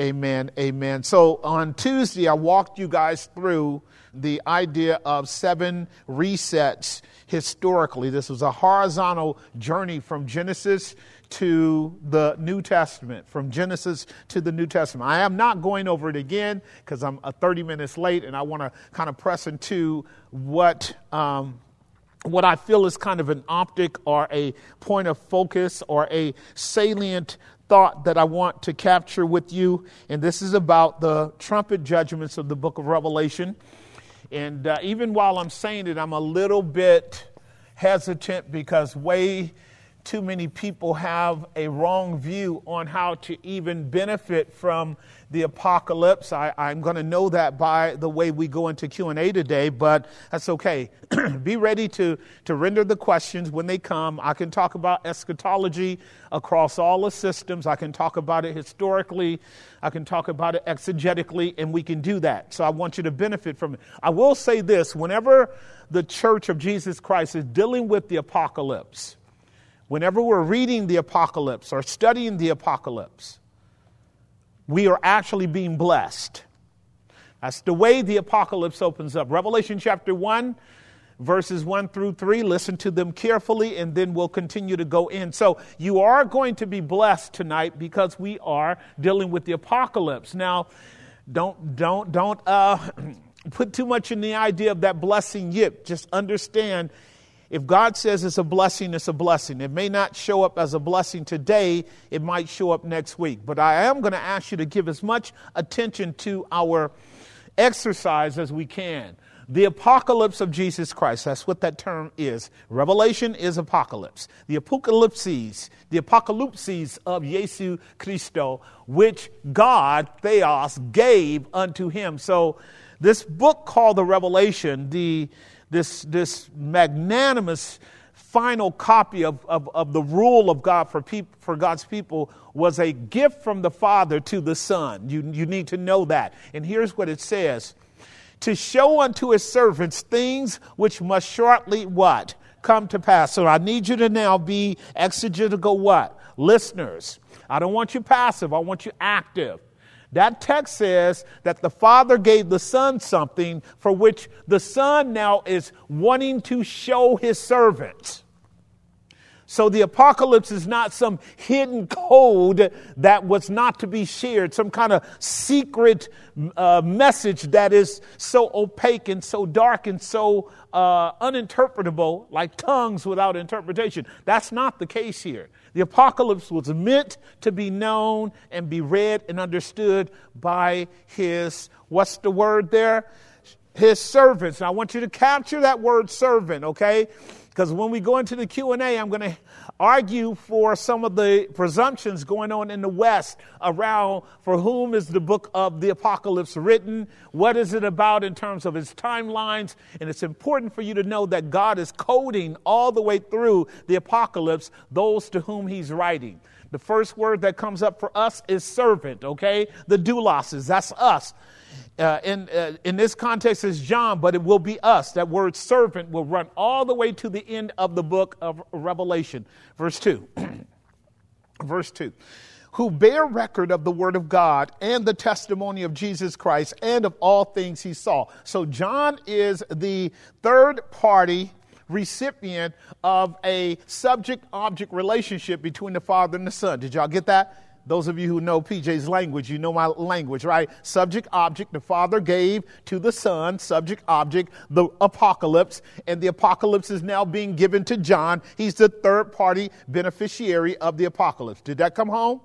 Amen. Amen. So on Tuesday, I walked you guys through the idea of seven resets historically. This was a horizontal journey from Genesis to the New Testament, from Genesis to the New Testament. I am not going over it again because I'm uh, 30 minutes late and I want to kind of press into what. Um, what I feel is kind of an optic or a point of focus or a salient thought that I want to capture with you. And this is about the trumpet judgments of the book of Revelation. And uh, even while I'm saying it, I'm a little bit hesitant because way too many people have a wrong view on how to even benefit from the apocalypse. I, am going to know that by the way we go into Q&A today, but that's okay. Be ready to, to render the questions when they come. I can talk about eschatology across all the systems. I can talk about it historically. I can talk about it exegetically, and we can do that. So I want you to benefit from it. I will say this, whenever the church of Jesus Christ is dealing with the apocalypse, whenever we're reading the apocalypse or studying the apocalypse, we are actually being blessed. That's the way the apocalypse opens up. Revelation chapter 1, verses 1 through 3. Listen to them carefully, and then we'll continue to go in. So, you are going to be blessed tonight because we are dealing with the apocalypse. Now, don't, don't, don't uh, put too much in the idea of that blessing yet. Just understand if God says it's a blessing, it's a blessing. It may not show up as a blessing today, it might show up next week. But I am going to ask you to give as much attention to our exercise as we can. The apocalypse of Jesus Christ, that's what that term is. Revelation is apocalypse. The apocalypses, the apocalypses of Jesu Christo, which God, Theos, gave unto him. So, this book called the Revelation, the this, this magnanimous final copy of, of, of, the rule of God for, peop, for God's people was a gift from the Father to the Son. You, you need to know that. And here's what it says to show unto his servants things which must shortly what? Come to pass. So I need you to now be exegetical what? Listeners. I don't want you passive, I want you active. That text says that the Father gave the Son something for which the Son now is wanting to show his servants. So the apocalypse is not some hidden code that was not to be shared, some kind of secret uh, message that is so opaque and so dark and so uh, uninterpretable, like tongues without interpretation. That's not the case here. The apocalypse was meant to be known and be read and understood by his, what's the word there? His servants. I want you to capture that word servant, okay? Because when we go into the Q&A, I'm going to argue for some of the presumptions going on in the West around for whom is the book of the Apocalypse written, what is it about in terms of its timelines, and it's important for you to know that God is coding all the way through the Apocalypse those to whom He's writing. The first word that comes up for us is servant, okay? The doulos, is that's us uh, in, uh, in this context is John, but it will be us. That word servant will run all the way to the end of the book of Revelation. Verse 2. Verse 2. Who bear record of the word of God and the testimony of Jesus Christ and of all things he saw. So John is the third party recipient of a subject object relationship between the Father and the Son. Did y'all get that? Those of you who know PJ's language, you know my language, right? Subject, object, the Father gave to the Son, subject, object, the apocalypse, and the apocalypse is now being given to John. He's the third party beneficiary of the apocalypse. Did that come home?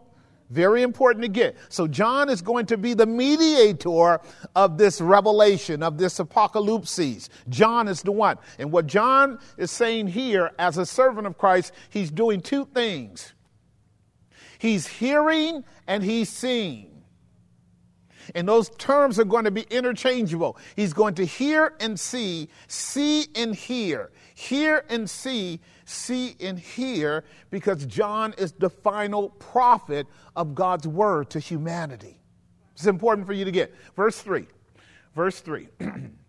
Very important to get. So John is going to be the mediator of this revelation, of this apocalypse. John is the one. And what John is saying here as a servant of Christ, he's doing two things. He's hearing and he's seeing. And those terms are going to be interchangeable. He's going to hear and see, see and hear, hear and see, see and hear, because John is the final prophet of God's word to humanity. It's important for you to get. Verse 3. Verse 3.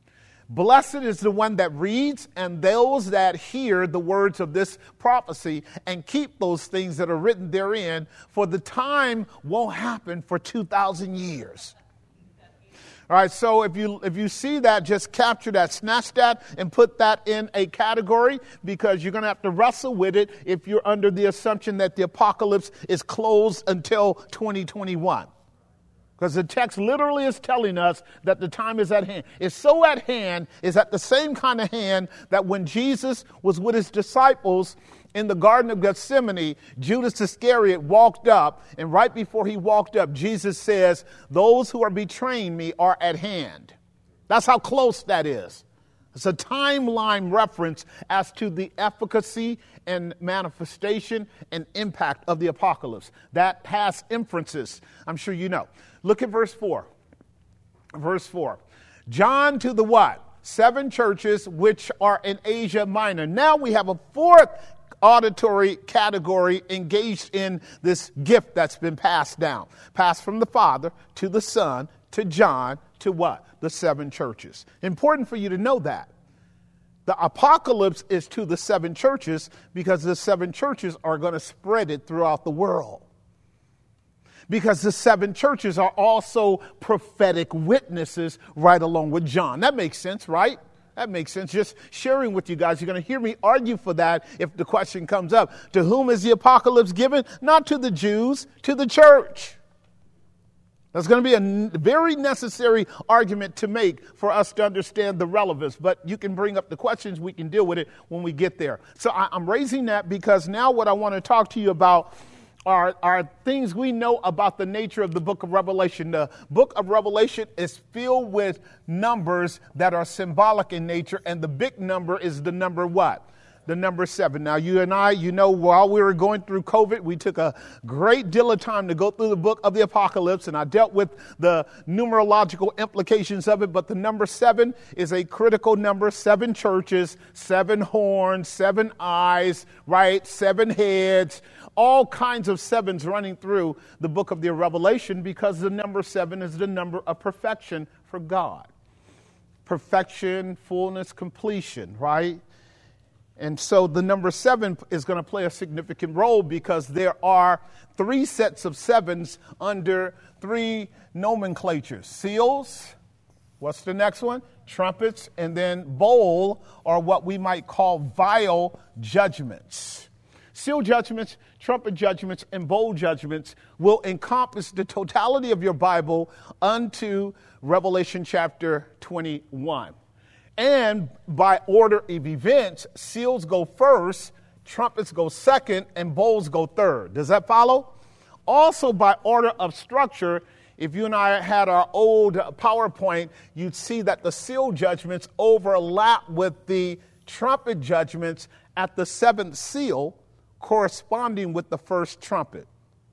Blessed is the one that reads and those that hear the words of this prophecy and keep those things that are written therein, for the time won't happen for 2,000 years. All right, so if you if you see that, just capture that, snatch that, and put that in a category because you're going to have to wrestle with it if you're under the assumption that the apocalypse is closed until 2021. Because the text literally is telling us that the time is at hand. It's so at hand, is at the same kind of hand that when Jesus was with his disciples, in the Garden of Gethsemane, Judas Iscariot walked up, and right before he walked up, Jesus says, Those who are betraying me are at hand. That's how close that is. It's a timeline reference as to the efficacy and manifestation and impact of the apocalypse. That has inferences, I'm sure you know. Look at verse 4. Verse 4. John to the what? Seven churches which are in Asia Minor. Now we have a fourth auditory category engaged in this gift that's been passed down. Passed from the Father to the Son to John to what? The seven churches. Important for you to know that. The apocalypse is to the seven churches because the seven churches are going to spread it throughout the world. Because the seven churches are also prophetic witnesses right along with John. That makes sense, right? That makes sense. Just sharing with you guys. You're going to hear me argue for that if the question comes up. To whom is the apocalypse given? Not to the Jews, to the church. That's going to be a very necessary argument to make for us to understand the relevance. But you can bring up the questions, we can deal with it when we get there. So I, am raising that because now what I want to talk to you about are, are things we know about the nature of the book of Revelation. The book of Revelation is filled with numbers that are symbolic in nature, and the big number is the number what? The number seven. Now, you and I, you know, while we were going through COVID, we took a great deal of time to go through the book of the apocalypse, and I dealt with the numerological implications of it. But the number seven is a critical number seven churches, seven horns, seven eyes, right? Seven heads, all kinds of sevens running through the book of the Revelation because the number seven is the number of perfection for God. Perfection, fullness, completion, right? And so the number seven is going to play a significant role because there are three sets of sevens under three nomenclatures seals, what's the next one? Trumpets, and then bowl, or what we might call vial judgments. Seal judgments, trumpet judgments, and bowl judgments will encompass the totality of your Bible unto Revelation chapter 21. And by order of events, seals go first, trumpets go second, and bowls go third. Does that follow? Also, by order of structure, if you and I had our old PowerPoint, you'd see that the seal judgments overlap with the trumpet judgments at the seventh seal, corresponding with the first trumpet.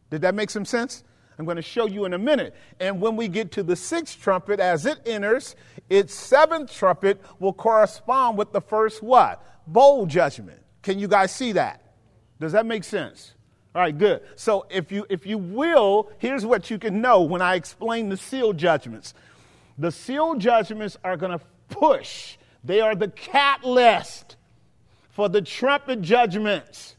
Did that make some sense? I'm going to show you in a minute. And when we get to the sixth trumpet, as it enters, its seventh trumpet will correspond with the first what? Bowl judgment. Can you guys see that? Does that make sense? All right, good. So if you if you will, here's what you can know when I explain the seal judgments. The seal judgments are going to push. They are the catalyst for the trumpet judgments.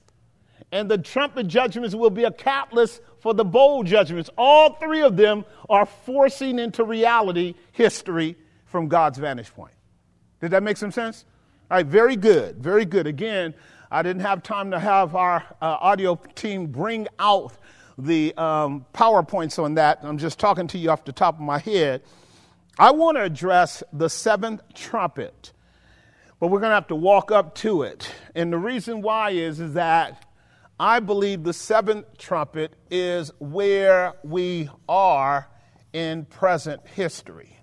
And the trumpet judgments will be a catalyst for the bowl judgments. All three of them are forcing into reality history from God's vantage point. Did that make some sense? All right, very good, very good. Again, I didn't have time to have our uh, audio team bring out the um, PowerPoints on that. I'm just talking to you off the top of my head. I want to address the seventh trumpet, but we're going to have to walk up to it. And the reason why is, is that I believe the seventh trumpet is where we are in present history.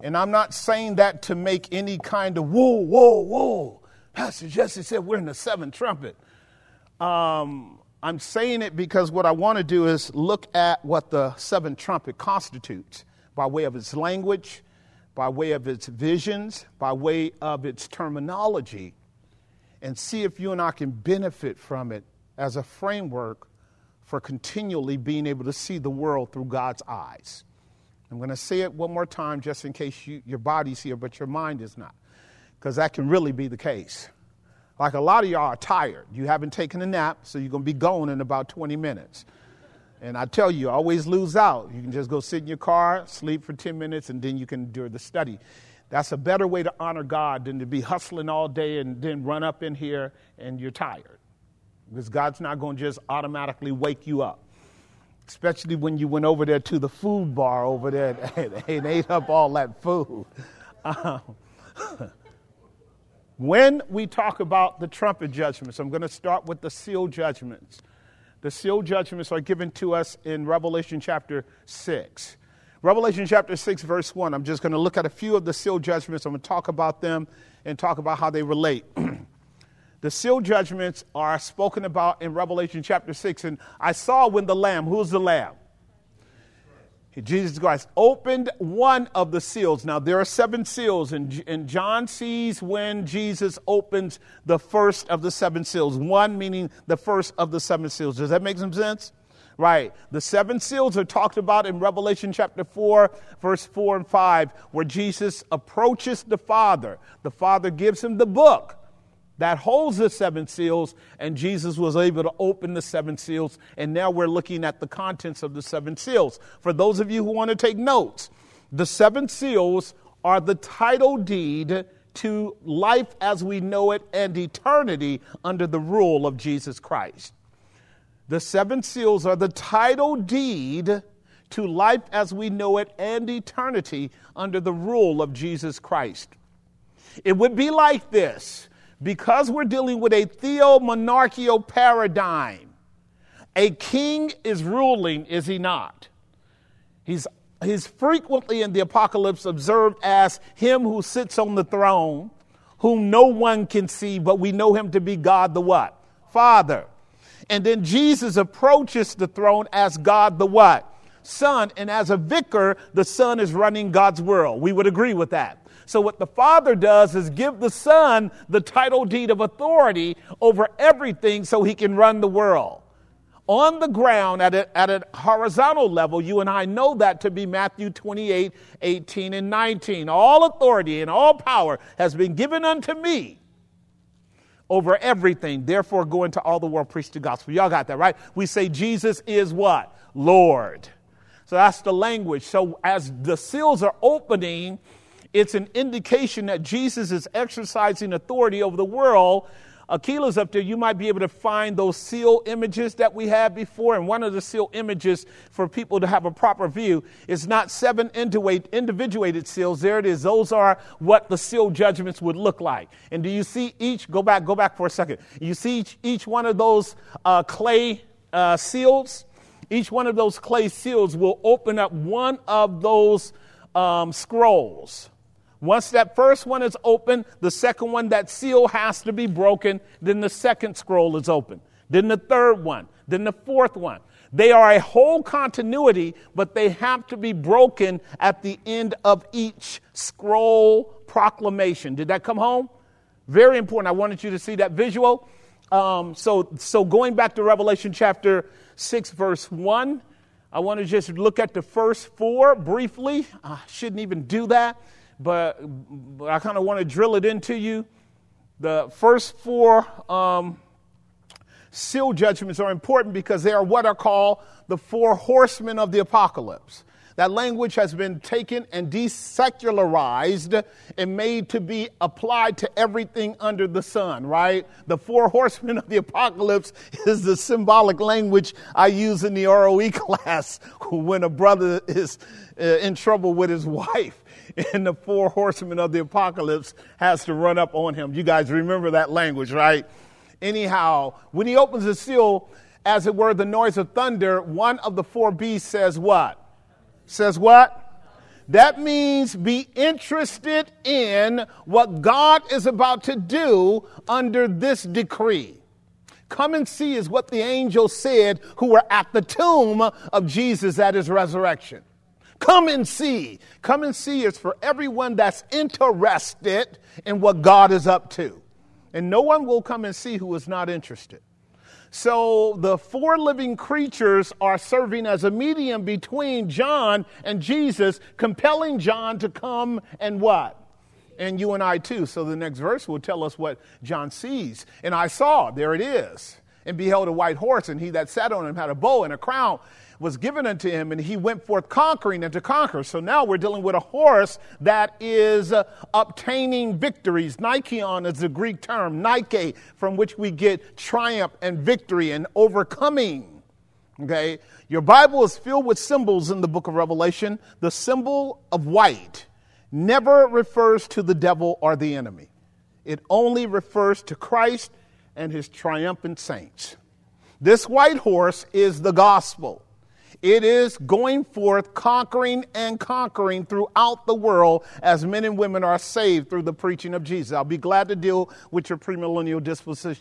And I'm not saying that to make any kind of whoa, whoa, whoa. Pastor Jesse said we're in the seventh trumpet. Um, I'm saying it because what I want to do is look at what the seventh trumpet constitutes by way of its language, by way of its visions, by way of its terminology, and see if you and I can benefit from it as a framework for continually being able to see the world through God's eyes. I'm going to say it one more time just in case you, your body's here, but your mind is not, because that can really be the case. Like a lot of y'all are tired. You haven't taken a nap, so you're going to be going in about 20 minutes. And I tell you, you always lose out. You can just go sit in your car, sleep for 10 minutes, and then you can do the study. That's a better way to honor God than to be hustling all day and then run up in here and you're tired. Because God's not going to just automatically wake you up. Especially when you went over there to the food bar over there and ate up all that food. Um, when we talk about the trumpet judgments, I'm going to start with the seal judgments. The seal judgments are given to us in Revelation chapter 6. Revelation chapter 6, verse 1. I'm just going to look at a few of the seal judgments. I'm going to talk about them and talk about how they relate. the seal judgments are spoken about in Revelation chapter 6. And I saw when the Lamb, who's the Lamb? Jesus Christ opened one of the seals. Now, there are seven seals, and, and John sees when Jesus opens the first of the seven seals. One meaning the first of the seven seals. Does that make some sense? Right. The seven seals are talked about in Revelation chapter 4, verse 4 and 5, where Jesus approaches the Father. The Father gives him the book that holds the seven seals, and Jesus was able to open the seven seals. And now we're looking at the contents of the seven seals. For those of you who want to take notes, the seven seals are the title deed to life as we know it and eternity under the rule of Jesus Christ. The seven seals are the title deed to life as we know it and eternity under the rule of Jesus Christ. It would be like this because we're dealing with a theomonarchical paradigm. A king is ruling, is he not? He's, he's frequently in the apocalypse observed as him who sits on the throne, whom no one can see, but we know him to be God the what? Father. And then Jesus approaches the throne as God the what? Son. And as a vicar, the Son is running God's world. We would agree with that. So, what the Father does is give the Son the title deed of authority over everything so he can run the world. On the ground, at a, at a horizontal level, you and I know that to be Matthew 28 18 and 19. All authority and all power has been given unto me over everything. Therefore, go into all the world, preach the gospel. Y'all got that, right? We say Jesus is what? Lord. So that's the language. So as the seals are opening, it's an indication that Jesus is exercising authority over the world Aquila's up there, you might be able to find those seal images that we had before. And one of the seal images for people to have a proper view is not seven individuated seals. There it is. Those are what the seal judgments would look like. And do you see each, go back, go back for a second. You see each, each one of those uh, clay uh, seals? Each one of those clay seals will open up one of those um, scrolls. Once that first one is open, the second one, that seal has to be broken. Then the second scroll is open. Then the third one. Then the fourth one. They are a whole continuity, but they have to be broken at the end of each scroll proclamation. Did that come home? Very important. I wanted you to see that visual. Um, so, so going back to Revelation chapter 6, verse 1, I want to just look at the first four briefly. I shouldn't even do that but, but I kind of want to drill it into you. The first four um, seal judgments are important because they are what are called the four horsemen of the apocalypse. That language has been taken and desecularized and made to be applied to everything under the sun, right? The four horsemen of the apocalypse is the symbolic language I use in the ROE class when a brother is uh, in trouble with his wife and the four horsemen of the apocalypse has to run up on him. You guys remember that language, right? Anyhow, when he opens the seal, as it were, the noise of thunder, one of the four beasts says what? Says what? That means be interested in what God is about to do under this decree. Come and see is what the angels said who were at the tomb of Jesus at his resurrection. Come and see. Come and see is for everyone that's interested in what God is up to. And no one will come and see who is not interested. So the four living creatures are serving as a medium between John and Jesus, compelling John to come and what? And you and I too. So the next verse will tell us what John sees. And I saw, there it is, and beheld a white horse, and he that sat on him had a bow and a crown was given unto him, and he went forth conquering and to conquer. So now we're dealing with a horse that is uh, obtaining victories. Nikion is the Greek term, Nike, from which we get triumph and victory and overcoming. Okay? Your Bible is filled with symbols in the book of Revelation. The symbol of white never refers to the devil or the enemy, it only refers to Christ and his triumphant saints. This white horse is the gospel. It is going forth, conquering and conquering throughout the world as men and women are saved through the preaching of Jesus. I'll be glad to deal with your premillennial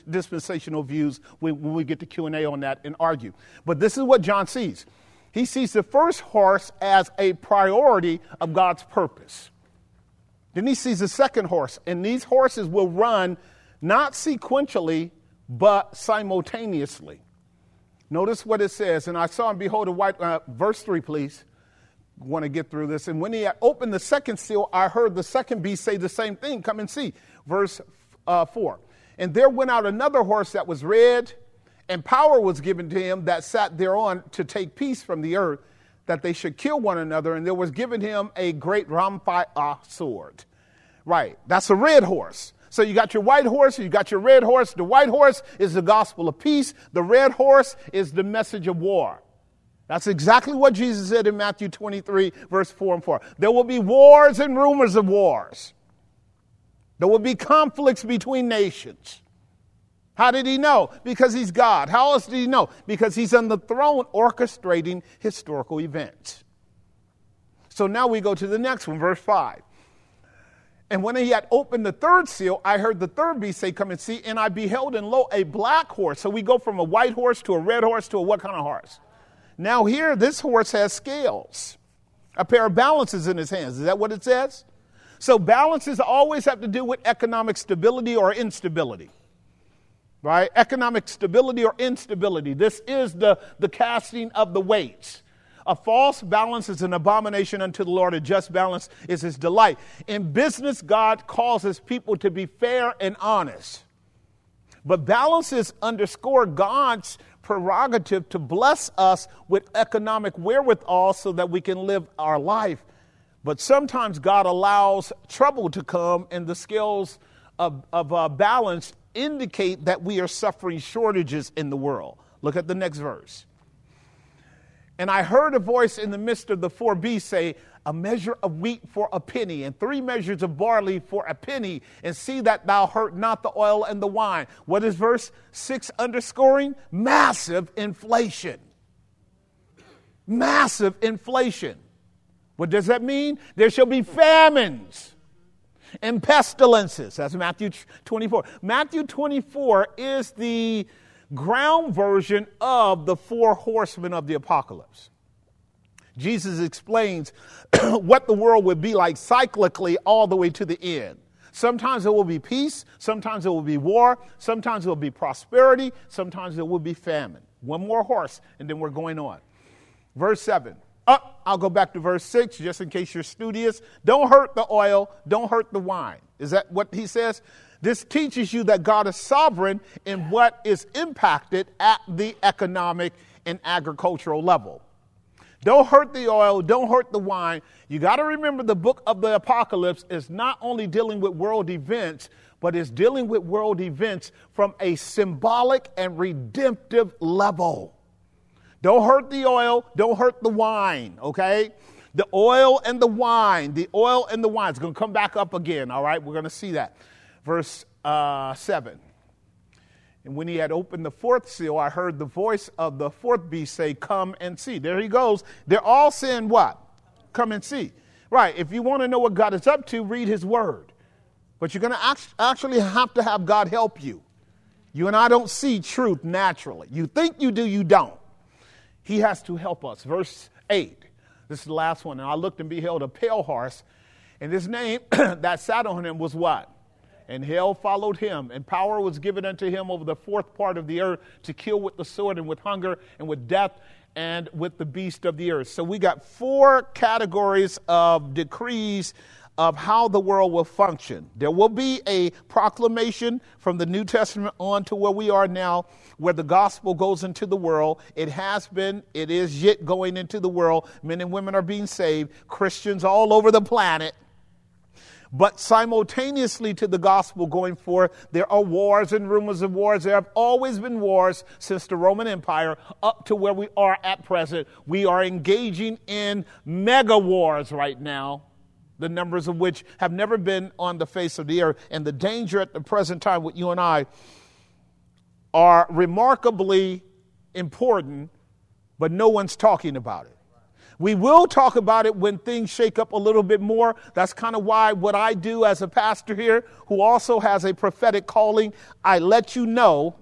dispensational views when, we get to Q&A on that and argue. But this is what John sees. He sees the first horse as a priority of God's purpose. Then he sees the second horse, and these horses will run not sequentially, but simultaneously. Notice what it says. And I saw and behold a white, uh, verse 3, please. Want to get through this. And when he opened the second seal, I heard the second beast say the same thing. Come and see. Verse uh, 4. And there went out another horse that was red, and power was given to him that sat thereon to take peace from the earth, that they should kill one another. And there was given him a great Ramphi sword. Right. That's a red horse. So you got your white horse, you got your red horse. The white horse is the gospel of peace, the red horse is the message of war. That's exactly what Jesus said in Matthew 23, verse 4 and 4. There will be wars and rumors of wars. There will be conflicts between nations. How did he know? Because he's God. How else did he know? Because he's on the throne orchestrating historical events. So now we go to the next one, verse 5. And when he had opened the third seal, I heard the third beast say, Come and see. And I beheld, and lo, a black horse. So we go from a white horse to a red horse to a what kind of horse? Now, here, this horse has scales, a pair of balances in his hands. Is that what it says? So, balances always have to do with economic stability or instability, right? Economic stability or instability. This is the, the casting of the weights. A false balance is an abomination unto the Lord. A just balance is his delight. In business, God calls his people to be fair and honest. But balances underscore God's prerogative to bless us with economic wherewithal so that we can live our life. But sometimes God allows trouble to come, and the scales of, of uh, balance indicate that we are suffering shortages in the world. Look at the next verse. And I heard a voice in the midst of the four beasts say, A measure of wheat for a penny, and three measures of barley for a penny, and see that thou hurt not the oil and the wine. What is verse 6 underscoring? Massive inflation. Massive inflation. What does that mean? There shall be famines and pestilences. That's Matthew 24. Matthew 24 is the ground version of the four horsemen of the apocalypse. Jesus explains what the world would be like cyclically all the way to the end. Sometimes it will be peace, sometimes it will be war, sometimes it will be prosperity, sometimes it will be famine. One more horse, and then we're going on. Verse 7. Up, oh, I'll go back to verse 6 just in case you're studious. Don't hurt the oil, don't hurt the wine. Is that what he says? This teaches you that God is sovereign in what is impacted at the economic and agricultural level. Don't hurt the oil, don't hurt the wine. You got to remember the book of the Apocalypse is not only dealing with world events, but is dealing with world events from a symbolic and redemptive level. Don't hurt the oil, don't hurt the wine, okay? The oil and the wine, the oil and the wine. It's going to come back up again, all right? We're going to see that verse uh, 7. And when he had opened the fourth seal, I heard the voice of the fourth beast say, Come and see. There he goes. They're all saying what? Come and see. Right. If you want to know what God is up to, read his word. But you're going to act- actually have to have God help you. You and I don't see truth naturally. You think you do, you don't. He has to help us. Verse 8. This is the last one. And I looked and beheld a pale horse, and his name that sat on him was what? And hell followed him, and power was given unto him over the fourth part of the earth to kill with the sword and with hunger and with death and with the beast of the earth. So we got four categories of decrees of how the world will function. There will be a proclamation from the New Testament on to where we are now, where the gospel goes into the world. It has been, it is yet going into the world. Men and women are being saved, Christians all over the planet. But simultaneously to the gospel going forth, there are wars and rumors of wars. There have always been wars since the Roman Empire up to where we are at present. We are engaging in mega wars right now the numbers of which have never been on the face of the earth. And the danger at the present time with you and I are remarkably important, but no one's talking about it. We will talk about it when things shake up a little bit more. That's kind of why what I do as a pastor here, who also has a prophetic calling, I let you know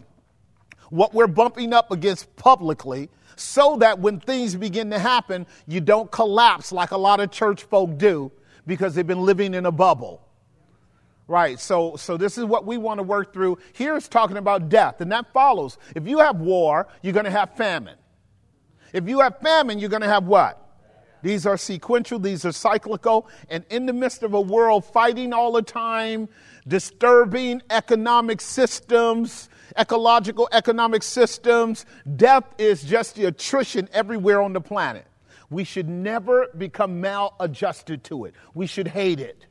what we're bumping up against publicly so that when things begin to happen, you don't collapse like a lot of church folk do because they've been living in a bubble. Right, so, so this is what we want to work through. Here it's talking about death, and that follows. If you have war, you're going to have famine. If you have famine, you're going to have what? These are sequential, these are cyclical, and in the midst of a world fighting all the time, disturbing economic systems, ecological economic systems, death is just the attrition everywhere on the planet. We should never become maladjusted to it. We should hate it.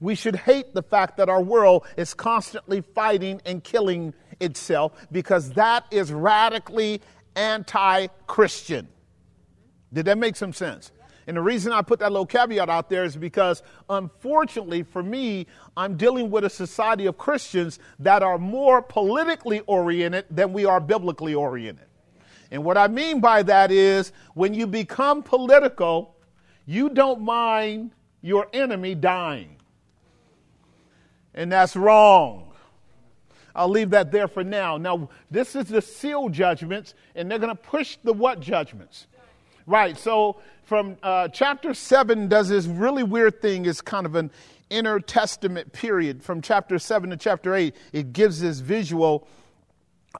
We should hate the fact that our world is constantly fighting and killing itself because that is radically anti Christian. Did that make some sense? And the reason I put that little caveat out there is because, unfortunately for me, I'm dealing with a society of Christians that are more politically oriented than we are biblically oriented. And what I mean by that is when you become political, you don't mind your enemy dying. And that's wrong. I'll leave that there for now. Now, this is the seal judgments, and they're going to push the what judgments? Right, so from uh, chapter 7 does this really weird thing. It's kind of an intertestament period. From chapter 7 to chapter 8, it gives this visual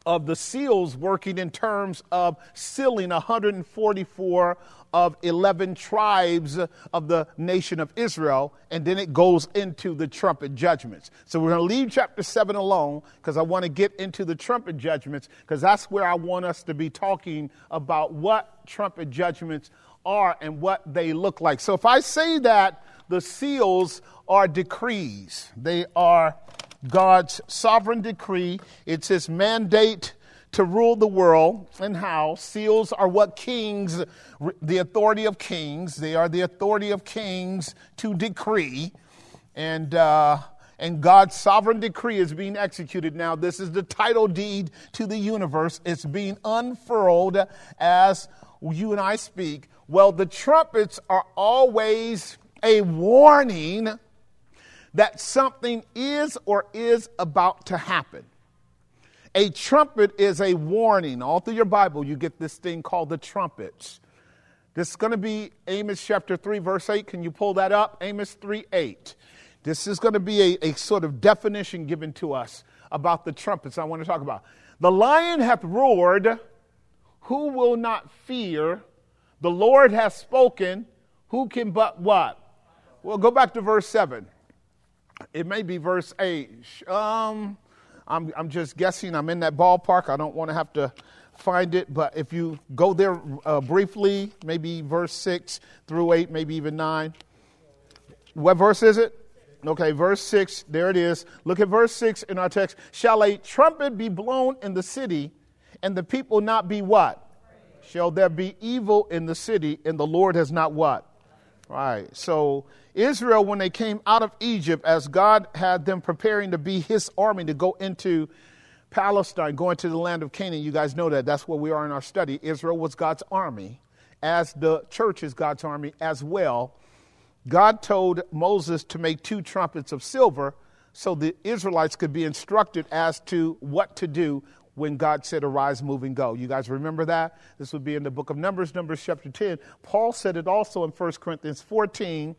of the seals working in terms of sealing 144 of 11 tribes of the nation of Israel, and then it goes into the trumpet judgments. So we're going to leave chapter 7 alone because I want to get into the trumpet judgments because that's where I want us to be talking about what trumpet judgments are and what they look like. So if I say that the seals are decrees, they are God's sovereign decree. It's his mandate to rule the world and how. Seals are what kings, the authority of kings, they are the authority of kings to decree. And, uh, and God's sovereign decree is being executed now. This is the title deed to the universe. It's being unfurled as you and I speak. Well, the trumpets are always a warning that something is or is about to happen. A trumpet is a warning. All through your Bible, you get this thing called the trumpets. This is going to be Amos chapter 3, verse 8. Can you pull that up? Amos 3 8. This is going to be a, a sort of definition given to us about the trumpets I want to talk about. The lion hath roared, who will not fear? The Lord hath spoken, who can but what? Well, go back to verse 7. It may be verse 8. Um, I'm, I'm just guessing. I'm in that ballpark. I don't want to have to find it, but if you go there uh, briefly, maybe verse 6 through 8, maybe even 9. What verse is it? Okay, verse 6, there it is. Look at verse 6 in our text. Shall a trumpet be blown in the city, and the people not be what? Shall there be evil in the city, and the Lord has not what? Right. So Israel, when they came out of Egypt, as God had them preparing to be his army to go into Palestine, go into the land of Canaan, you guys know that. That's where we are in our study. Israel was God's army, as the church is God's army as well. God told Moses to make two trumpets of silver so the Israelites could be instructed as to what to do when God said, Arise, move, and go. You guys remember that? This would be in the book of Numbers, Numbers chapter 10. Paul said it also in 1 Corinthians 14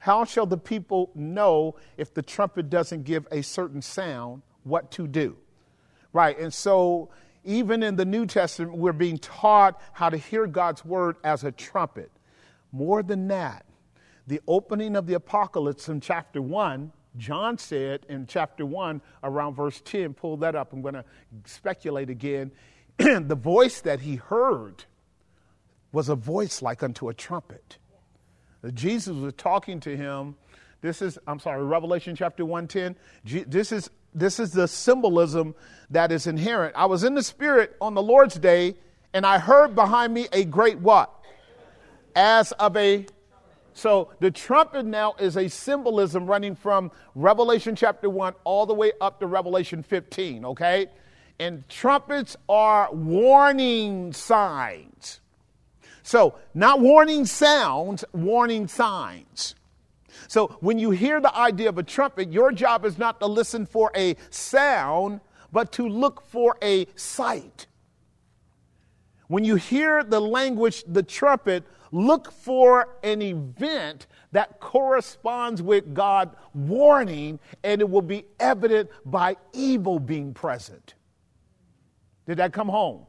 How shall the people know if the trumpet doesn't give a certain sound what to do? Right. And so, even in the New Testament, we're being taught how to hear God's word as a trumpet. More than that, the opening of the apocalypse in chapter 1, John said in chapter 1, around verse 10, pull that up. I'm going to speculate again. the voice that he heard was a voice like unto a trumpet. Jesus was talking to him. This is, I'm sorry, Revelation chapter 110. This is, this is the symbolism that is inherent. I was in the Spirit on the Lord's day, and I heard behind me a great what? As of a so the trumpet now is a symbolism running from Revelation chapter 1 all the way up to Revelation 15, okay? And trumpets are warning signs. So, not warning sounds, warning signs. So, when you hear the idea of a trumpet, your job is not to listen for a sound, but to look for a sight. When you hear the language, the trumpet, look for an event that corresponds with God warning, and it will be evident by evil being present. Did that come home?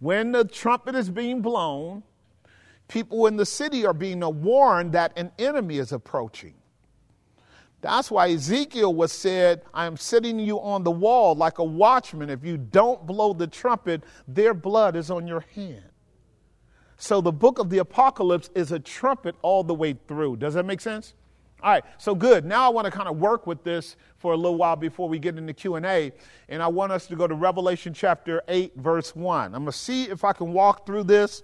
When the trumpet is being blown, people in the city are being warned that an enemy is approaching. That's why Ezekiel was said, I am sitting you on the wall like a watchman. If you don't blow the trumpet, their blood is on your hand. So the book of the Apocalypse is a trumpet all the way through. Does that make sense? All right, so good. Now I want to kind of work with this for a little while before we get into Q&A, and I want us to go to Revelation chapter 8 verse 1. I'm going to see if I can walk through this.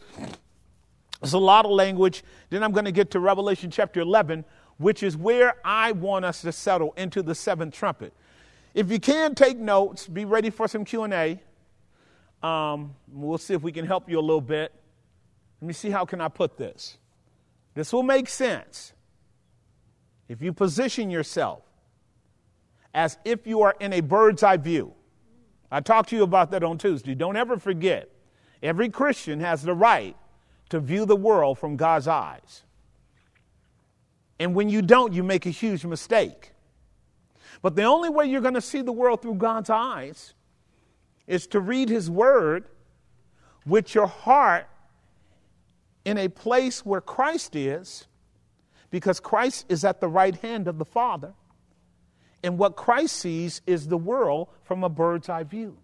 It's a lot of language. Then I'm going to get to Revelation chapter 11, which is where I want us to settle into the seventh trumpet. If you can take notes, be ready for some Q&A. Um, we'll see if we can help you a little bit. Let me see how can I put this. This will make sense if you position yourself as if you are in a bird's eye view. I talked to you about that on Tuesday. Don't ever forget, every Christian has the right to view the world from God's eyes. And when you don't, you make a huge mistake. But the only way you're going to see the world through God's eyes is to read His Word with your heart in a place where Christ is, because Christ is at the right hand of the Father. And what Christ sees is the world from a bird's eye view.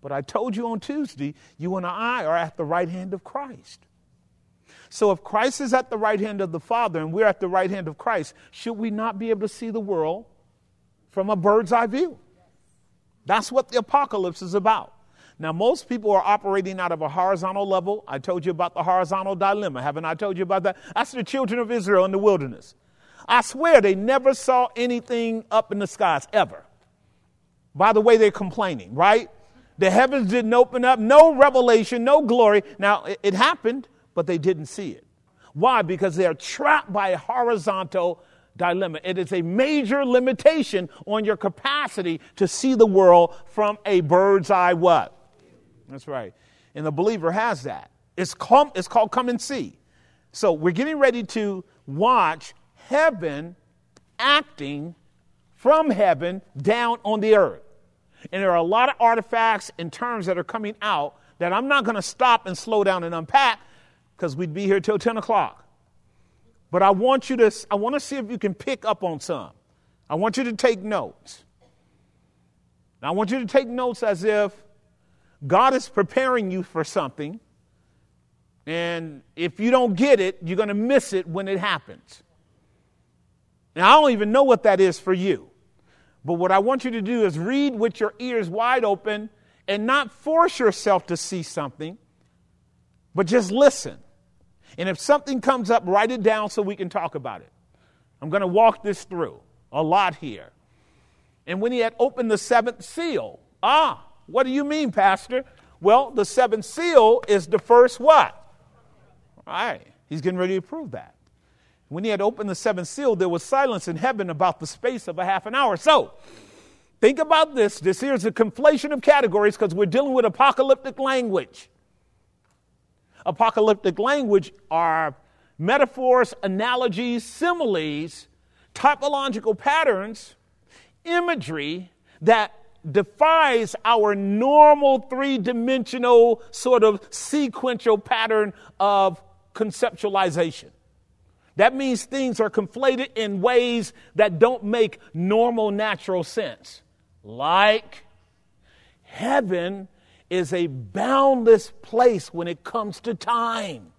But I told you on Tuesday, you and I are at the right hand of Christ. So if Christ is at the right hand of the Father and we're at the right hand of Christ, should we not be able to see the world from a bird's eye view? That's what the apocalypse is about. Now, most people are operating out of a horizontal level. I told you about the horizontal dilemma. Haven't I told you about that? That's the children of Israel in the wilderness. I swear they never saw anything up in the skies, ever. By the way, they're complaining, right? The heavens didn't open up, no revelation, no glory. Now, it, it happened, but they didn't see it. Why? Because they are trapped by a horizontal dilemma. It is a major limitation on your capacity to see the world from a bird's eye what? That's right. And the believer has that. It's called, it's called come and see. So we're getting ready to watch heaven acting from heaven down on the earth. And there are a lot of artifacts and terms that are coming out that I'm not going to stop and slow down and unpack because we'd be here till 10 o'clock. But I want you to, I want to see if you can pick up on some. I want you to take notes. I want you to take notes as if God is preparing you for something. And if you don't get it, you're going to miss it when it happens. Now, I don't even know what that is for you. But what I want you to do is read with your ears wide open and not force yourself to see something, but just listen. And if something comes up, write it down so we can talk about it. I'm going to walk this through a lot here. And when he had opened the seventh seal, ah, what do you mean, Pastor? Well, the seventh seal is the first what? All right. He's getting ready to prove that. When he had opened the seventh seal, there was silence in heaven about the space of a half an hour. So, think about this. This here is a conflation of categories because we're dealing with apocalyptic language. Apocalyptic language are metaphors, analogies, similes, typological patterns, imagery that defies our normal three dimensional sort of sequential pattern of conceptualization. That means things are conflated in ways that don't make normal natural sense. Like heaven is a boundless place when it comes to time.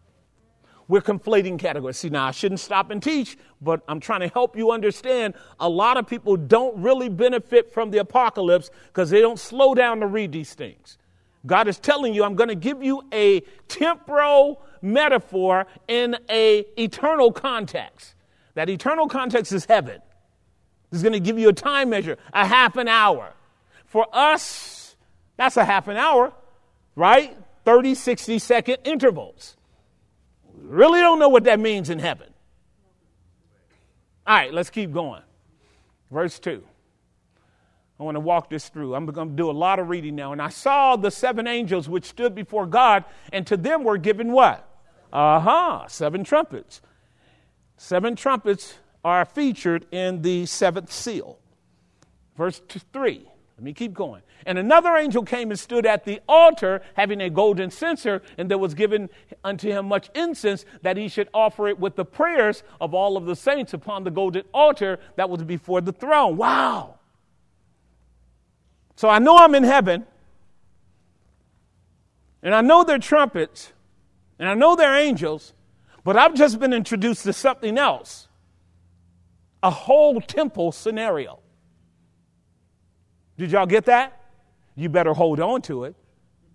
We're conflating categories. See, now I shouldn't stop and teach, but I'm trying to help you understand a lot of people don't really benefit from the apocalypse because they don't slow down to read these things. God is telling you, I'm going to give you a temporal metaphor in a eternal context. That eternal context is heaven. He's going to give you a time measure, a half an hour. For us, that's a half an hour, right? 30, 60 second intervals. Really don't know what that means in heaven. All right, let's keep going. Verse 2. I want to walk this through. I'm going to do a lot of reading now. And I saw the seven angels which stood before God, and to them were given what? Uh huh, seven trumpets. Seven trumpets are featured in the seventh seal. Verse 3. Let me keep going. And another angel came and stood at the altar, having a golden censer, and there was given unto him much incense, that he should offer it with the prayers of all of the saints upon the golden altar that was before the throne. Wow. So I know I'm in heaven, and I know they're trumpets, and I know they're angels, but I've just been introduced to something else a whole temple scenario. Did y'all get that? You better hold on to it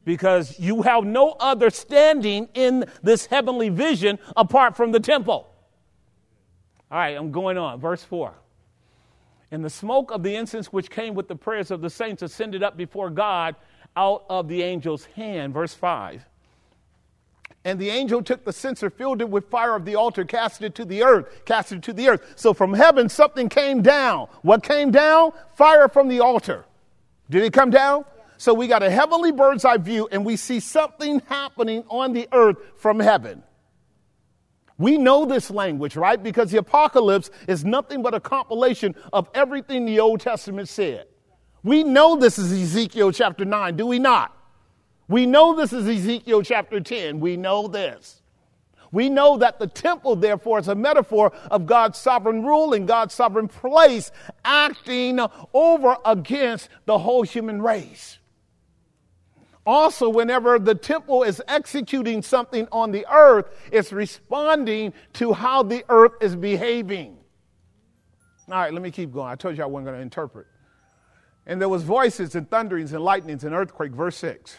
because you have no other standing in this heavenly vision apart from the temple. All right, I'm going on. Verse 4. And the smoke of the incense which came with the prayers of the saints ascended up before God out of the angel's hand. Verse 5. And the angel took the censer, filled it with fire of the altar, cast it to the earth, cast it to the earth. So from heaven, something came down. What came down? Fire from the altar. Did it come down? So we got a heavenly bird's eye view and we see something happening on the earth from heaven. We know this language, right? Because the apocalypse is nothing but a compilation of everything the Old Testament said. We know this is Ezekiel chapter 9, do we not? We know this is Ezekiel chapter 10. We know this. We know that the temple, therefore, is a metaphor of God's sovereign rule and God's sovereign place acting over against the whole human race. Also, whenever the temple is executing something on the earth, it's responding to how the earth is behaving. All right, let me keep going. I told you I wasn't going to interpret. And there was voices and thunderings and lightnings and earthquake, verse 6.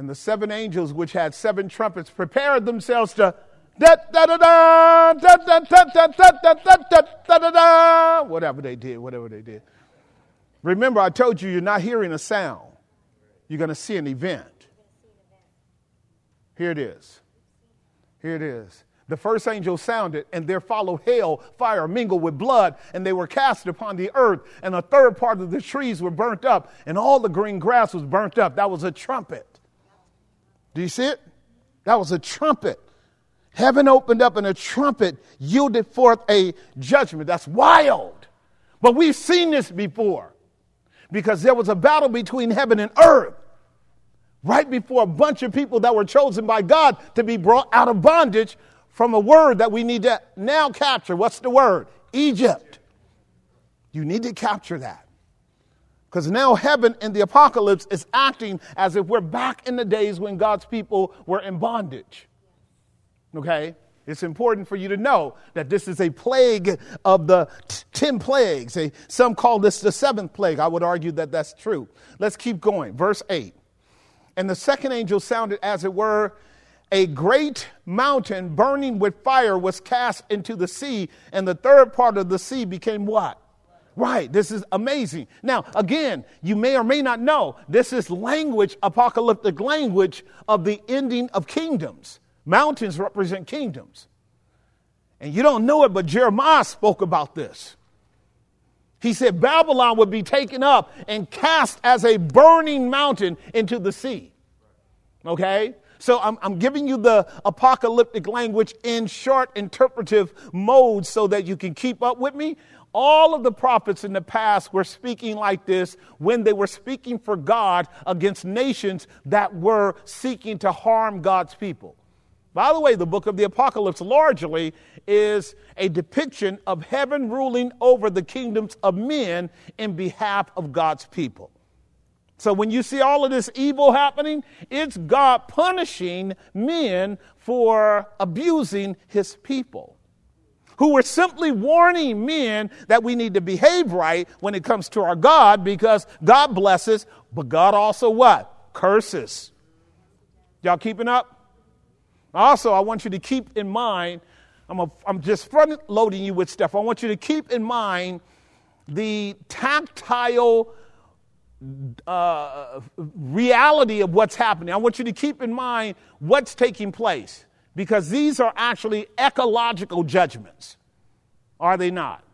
And the seven angels, which had seven trumpets, prepared themselves to whatever they did, whatever they did. Remember, I told you you're not hearing a sound, you're going to see an event. Here it is. Here it is. The first angel sounded, and there followed hail, fire mingled with blood, and they were cast upon the earth, and a third part of the trees were burnt up, and all the green grass was burnt up. That was a trumpet. Do you see it? That was a trumpet. Heaven opened up and a trumpet yielded forth a judgment. That's wild. But we've seen this before because there was a battle between heaven and earth right before a bunch of people that were chosen by God to be brought out of bondage from a word that we need to now capture. What's the word? Egypt. You need to capture that. Because now heaven in the apocalypse is acting as if we're back in the days when God's people were in bondage. Okay? It's important for you to know that this is a plague of the t- 10 plagues. some call this the seventh plague. I would argue that that's true. Let's keep going. Verse 8. And the second angel sounded, as it were, a great mountain burning with fire was cast into the sea, and the third part of the sea became what? Right, this is amazing. Now, again, you may or may not know, this is language, apocalyptic language of the ending of kingdoms. Mountains represent kingdoms. And you don't know it, but Jeremiah spoke about this. He said Babylon would be taken up and cast as a burning mountain into the sea. Okay? So I'm, I'm, giving you the apocalyptic language in short interpretive mode so that you can keep up with me. All of the prophets in the past were speaking like this when they were speaking for God against nations that were seeking to harm God's people. By the way, the book of the Apocalypse largely is a depiction of heaven ruling over the kingdoms of men in behalf of God's people. So when you see all of this evil happening, it's God punishing men for abusing his people. Who were simply warning men that we need to behave right when it comes to our God because God blesses, but God also what? Curses. Y'all keeping up? Also, I want you to keep in mind, I'm, a, I'm just front loading you with stuff. I want you to keep in mind the tactile uh, reality of what's happening. I want you to keep in mind what's taking place because these are actually ecological judgments, are they not?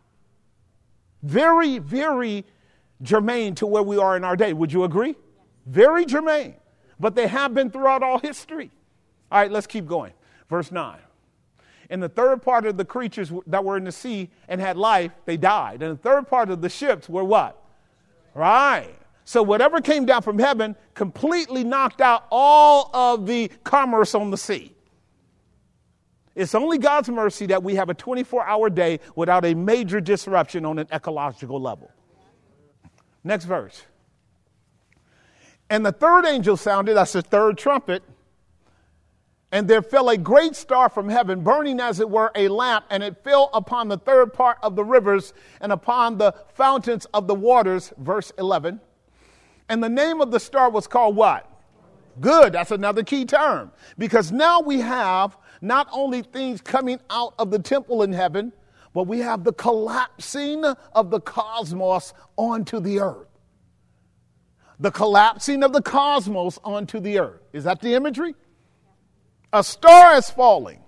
Very, very germane to where we are in our day. Would you agree? Very germane. But they have been throughout all history. All right, let's keep going. Verse 9. And the third part of the creatures that were in the sea and had life, they died. And the third part of the ships were what? Right. So whatever came down from heaven completely knocked out all of the commerce on the sea. It's only God's mercy that we have a 24 hour day without a major disruption on an ecological level. Next verse. And the third angel sounded, that's the third trumpet and there fell a great star from heaven, burning as it were a lamp, and it fell upon the third part of the rivers and upon the fountains of the waters. Verse 11. And the name of the star was called what? Good. That's another key term. Because now we have not only things coming out of the temple in heaven, but we have the collapsing of the cosmos onto the earth. The collapsing of the cosmos onto the earth. Is that the imagery? A star is falling.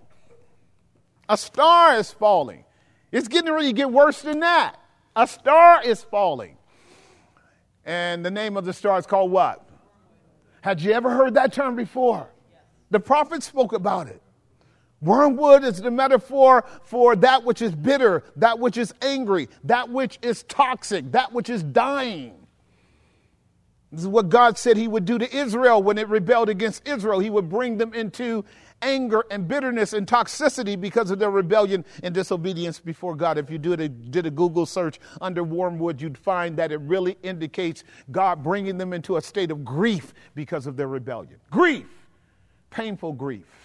A star is falling. It's getting ready to get worse than that. A star is falling. And the name of the star is called what? Had you ever heard that term before? The prophet spoke about it. Wormwood is the metaphor for that which is bitter, that which is angry, that which is toxic, that which is dying. This is what God said He would do to Israel when it rebelled against Israel. He would bring them into anger and bitterness and toxicity because of their rebellion and disobedience before God. If you did a, did a Google search under wormwood, you'd find that it really indicates God bringing them into a state of grief because of their rebellion. Grief, painful grief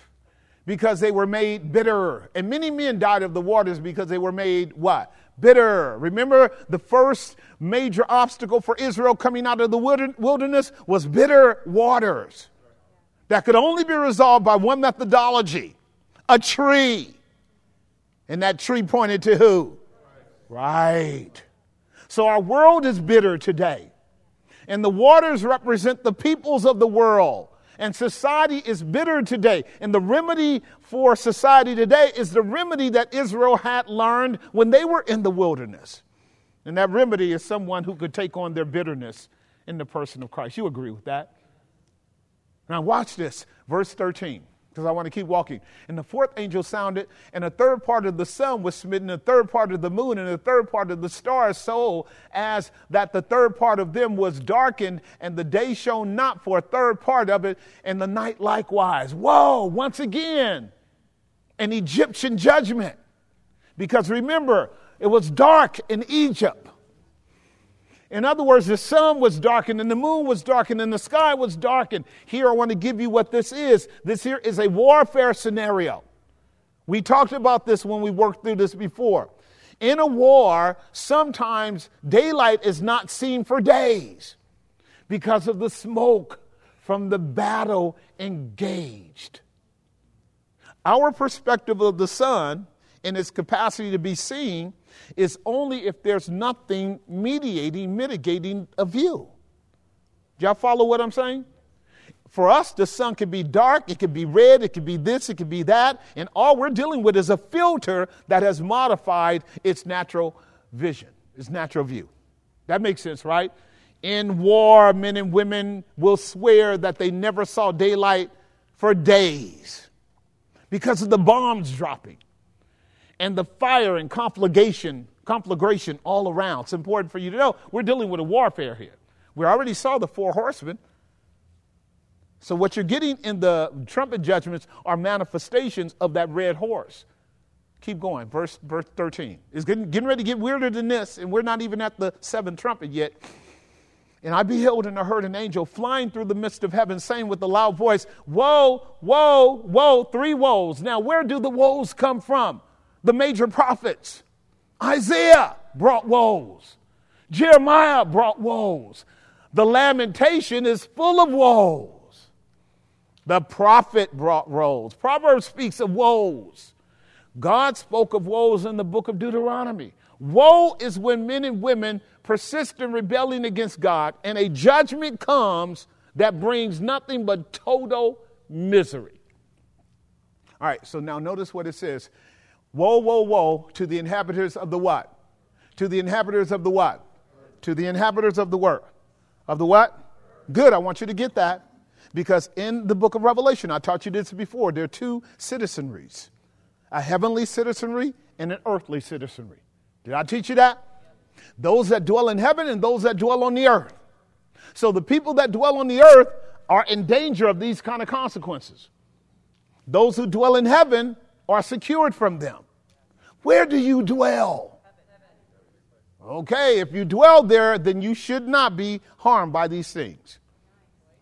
because they were made bitter. And many men died of the waters because they were made what? bitter. Remember, the first major obstacle for Israel coming out of the wilderness was bitter waters that could only be resolved by one methodology a tree. And that tree pointed to who? Right. So our world is bitter today. And the waters represent the peoples of the world. And society is bitter today. And the remedy for society today is the remedy that Israel had learned when they were in the wilderness. And that remedy is someone who could take on their bitterness in the person of Christ. You agree with that? Now, watch this, verse 13 because I want to keep walking. And the fourth angel sounded, and a third part of the sun was smitten, a third part of the moon, and a third part of the stars, so as that the third part of them was darkened, and the day shone not for a third part of it, and the night likewise. Whoa, once again, an Egyptian judgment. Because remember, it was dark in Egypt. In other words, the sun was darkened and the moon was darkened and the sky was darkened. Here, I want to give you what this is. This here is a warfare scenario. We talked about this when we worked through this before. In a war, sometimes daylight is not seen for days because of the smoke from the battle engaged. Our perspective of the sun and its capacity to be seen is only if there's nothing mediating, mitigating a view. Do y'all follow what I'm saying? For us, the sun can be dark, it can be red, it can be this, it can be that, and all we're dealing with is a filter that has modified its natural vision, its natural view. That makes sense, right? In war, men and women will swear that they never saw daylight for days because of the bombs dropping and the fire and conflagration, conflagration all around. It's important for you to know we're dealing with a warfare here. We already saw the four horsemen. So, what you're getting in the trumpet judgments are manifestations of that red horse. Keep going, verse, verse 13. It's getting, getting ready to get weirder than this, and we're not even at the seventh trumpet yet. And I beheld and I heard an angel flying through the midst of heaven, saying with a loud voice, Woe, woe, woe, three woes. Now, where do the woes come from? The major prophets. Isaiah brought woes, Jeremiah brought woes. The lamentation is full of woes. The prophet brought woes. Proverbs speaks of woes. God spoke of woes in the book of Deuteronomy. Woe is when men and women persist in rebelling against God, and a judgment comes that brings nothing but total misery. All right, so now notice what it says. Woe, woe, woe to the inhabitants of the what? To the inhabitants of the what? To the inhabitants of the work. Of the what? Good, I want you to get that. Because in the book of Revelation, I taught you this before, there are two citizenries a heavenly citizenry and an earthly citizenry. Did I teach you that? Those that dwell in heaven and those that dwell on the earth. So the people that dwell on the earth are in danger of these kind of consequences. Those who dwell in heaven are secured from them. Where do you dwell? Okay, if you dwell there, then you should not be harmed by these things.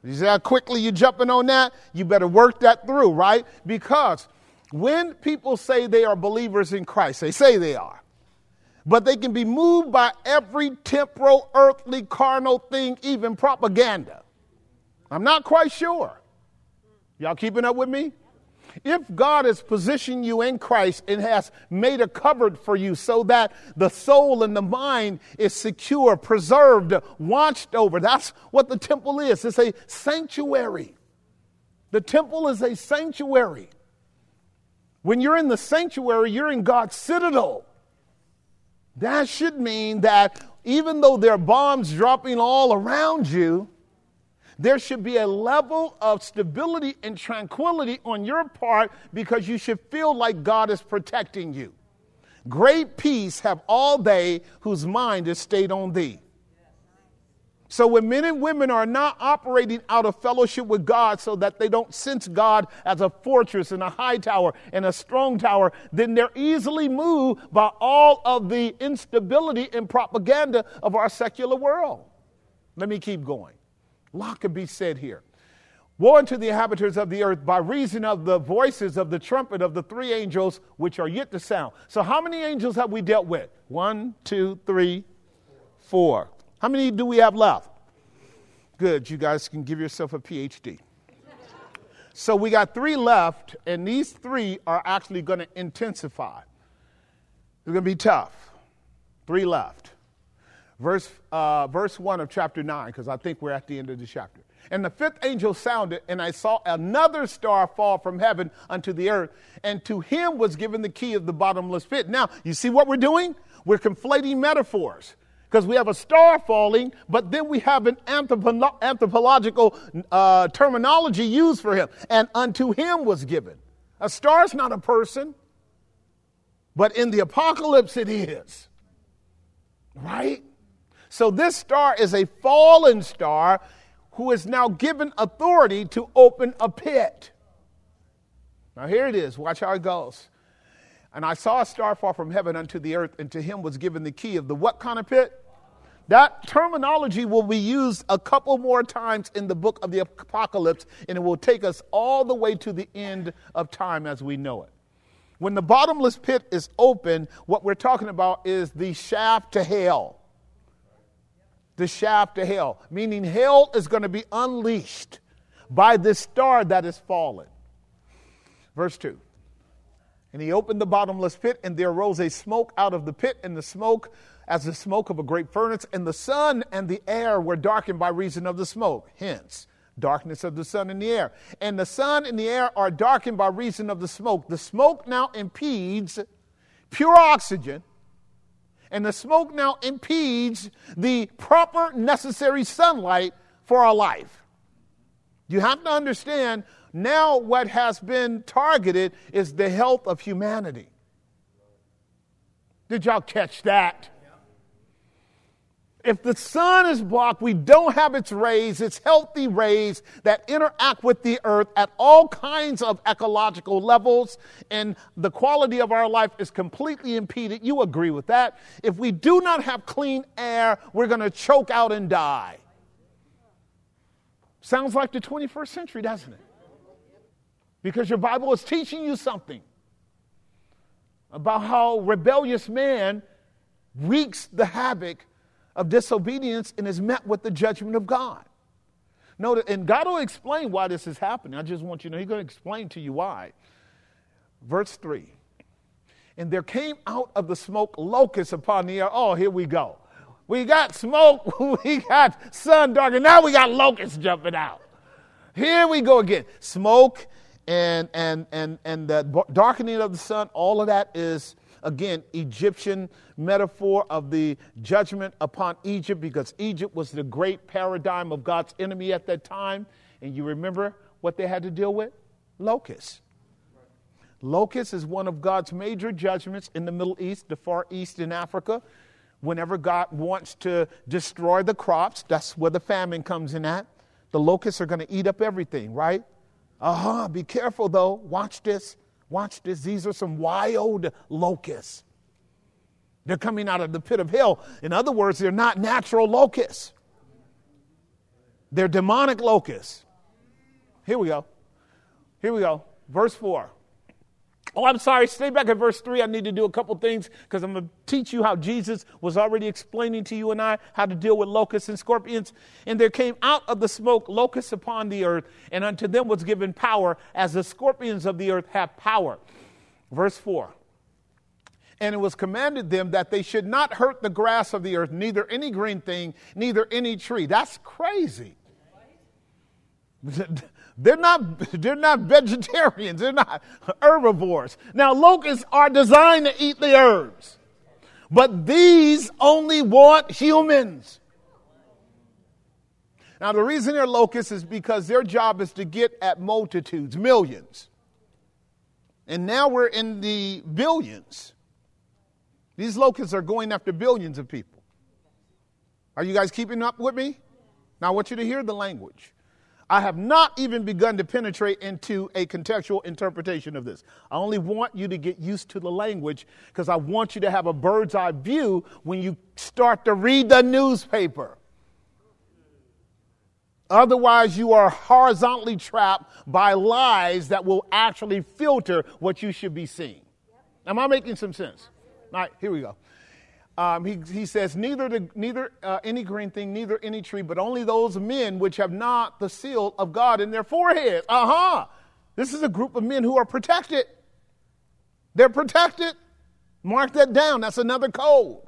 You see how quickly you're jumping on that? You better work that through, right? Because when people say they are believers in Christ, they say they are, but they can be moved by every temporal, earthly, carnal thing, even propaganda. I'm not quite sure. Y'all keeping up with me? If God has positioned you in Christ and has made a cupboard for you so that the soul and the mind is secure, preserved, watched over, that's what the temple is. It's a sanctuary. The temple is a sanctuary. When you're in the sanctuary, you're in God's citadel. That should mean that even though there are bombs dropping all around you, there should be a level of stability and tranquility on your part because you should feel like God is protecting you. Great peace have all they whose mind is stayed on thee. So when men and women are not operating out of fellowship with God so that they don't sense God as a fortress and a high tower and a strong tower, then they're easily moved by all of the instability and propaganda of our secular world. Let me keep going. Lot could be said here. Woe unto the inhabitants of the earth by reason of the voices of the trumpet of the three angels which are yet to sound. So, how many angels have we dealt with? One, two, three, four. How many do we have left? Good, you guys can give yourself a PhD. so we got three left, and these three are actually going to intensify. They're going to be tough. Three left. Verse, uh, verse 1 of chapter 9, because I think we're at the end of the chapter. And the fifth angel sounded, and I saw another star fall from heaven unto the earth, and to him was given the key of the bottomless pit. Now, you see what we're doing? We're conflating metaphors because we have a star falling, but then we have an anthropo- anthropological uh, terminology used for him. And unto him was given. A star is not a person, but in the apocalypse it is. Right? So this star is a fallen star who is now given authority to open a pit. Now here it is. Watch how it goes. And I saw a star fall from heaven unto the earth, and to him was given the key of the what kind of pit? That terminology will be used a couple more times in the book of the Apocalypse, and it will take us all the way to the end of time as we know it. When the bottomless pit is open, what we're talking about is the shaft to hell. The shaft to hell, meaning hell is going to be unleashed by this star that is fallen. Verse 2. And he opened the bottomless pit, and there arose a smoke out of the pit, and the smoke as the smoke of a great furnace, and the sun and the air were darkened by reason of the smoke. Hence, darkness of the sun and the air. And the sun and the air are darkened by reason of the smoke. The smoke now impedes pure oxygen, and the smoke now impedes the proper necessary sunlight for our life. You have to understand Now, what has been targeted is the health of humanity. Did y'all catch that? If the sun is blocked, we don't have its rays, its healthy rays that interact with the earth at all kinds of ecological levels, and the quality of our life is completely impeded. You agree with that? If we do not have clean air, we're going to choke out and die. Sounds like the 21st century, doesn't it? Because your Bible is teaching you something about how rebellious man wreaks the havoc of disobedience and is met with the judgment of God. Notice, and God will explain why this is happening. I just want you to know, He's going to explain to you why. Verse 3 And there came out of the smoke locusts upon the air. Oh, here we go. We got smoke, we got sun darkening, now we got locusts jumping out. Here we go again. Smoke and and and and the darkening of the sun, all of that is again, Egyptian metaphor of the judgment upon Egypt because Egypt was the great paradigm of God's enemy at that time. And you remember what they had to deal with? Locusts. Locust is one of God's major judgments in the Middle East, the Far East, in Africa. Whenever God wants to destroy the crops, that's where the famine comes in at. The locusts are going to eat up everything, right? Uh huh. Be careful though. Watch this. Watch this. These are some wild locusts. They're coming out of the pit of hell. In other words, they're not natural locusts, they're demonic locusts. Here we go. Here we go. Verse 4. Oh, I'm sorry. Stay back at verse 3. I need to do a couple things because I'm going to teach you how Jesus was already explaining to you and I how to deal with locusts and scorpions. And there came out of the smoke locusts upon the earth, and unto them was given power, as the scorpions of the earth have power. Verse 4. And it was commanded them that they should not hurt the grass of the earth, neither any green thing, neither any tree. That's crazy. They're not, they're not vegetarians, they're not herbivores. Now, locusts are designed to eat the herbs, but these only want humans. Now, the reason they're locusts is because their job is to get at multitudes, millions. And now we're in the billions. These locusts are going after billions of people. Are you guys keeping up with me? Now, I want you to hear the language. I have not even begun to penetrate into a contextual interpretation of this. I only want you to get used to the language because I want you to have a bird's eye view when you start to read the newspaper. Otherwise, you are horizontally trapped by lies that will actually filter what you should be seeing. Am I making some sense? All right, here we go. Um, he, he says, neither, the, neither uh, any green thing, neither any tree, but only those men which have not the seal of God in their foreheads. Uh huh. This is a group of men who are protected. They're protected. Mark that down. That's another code.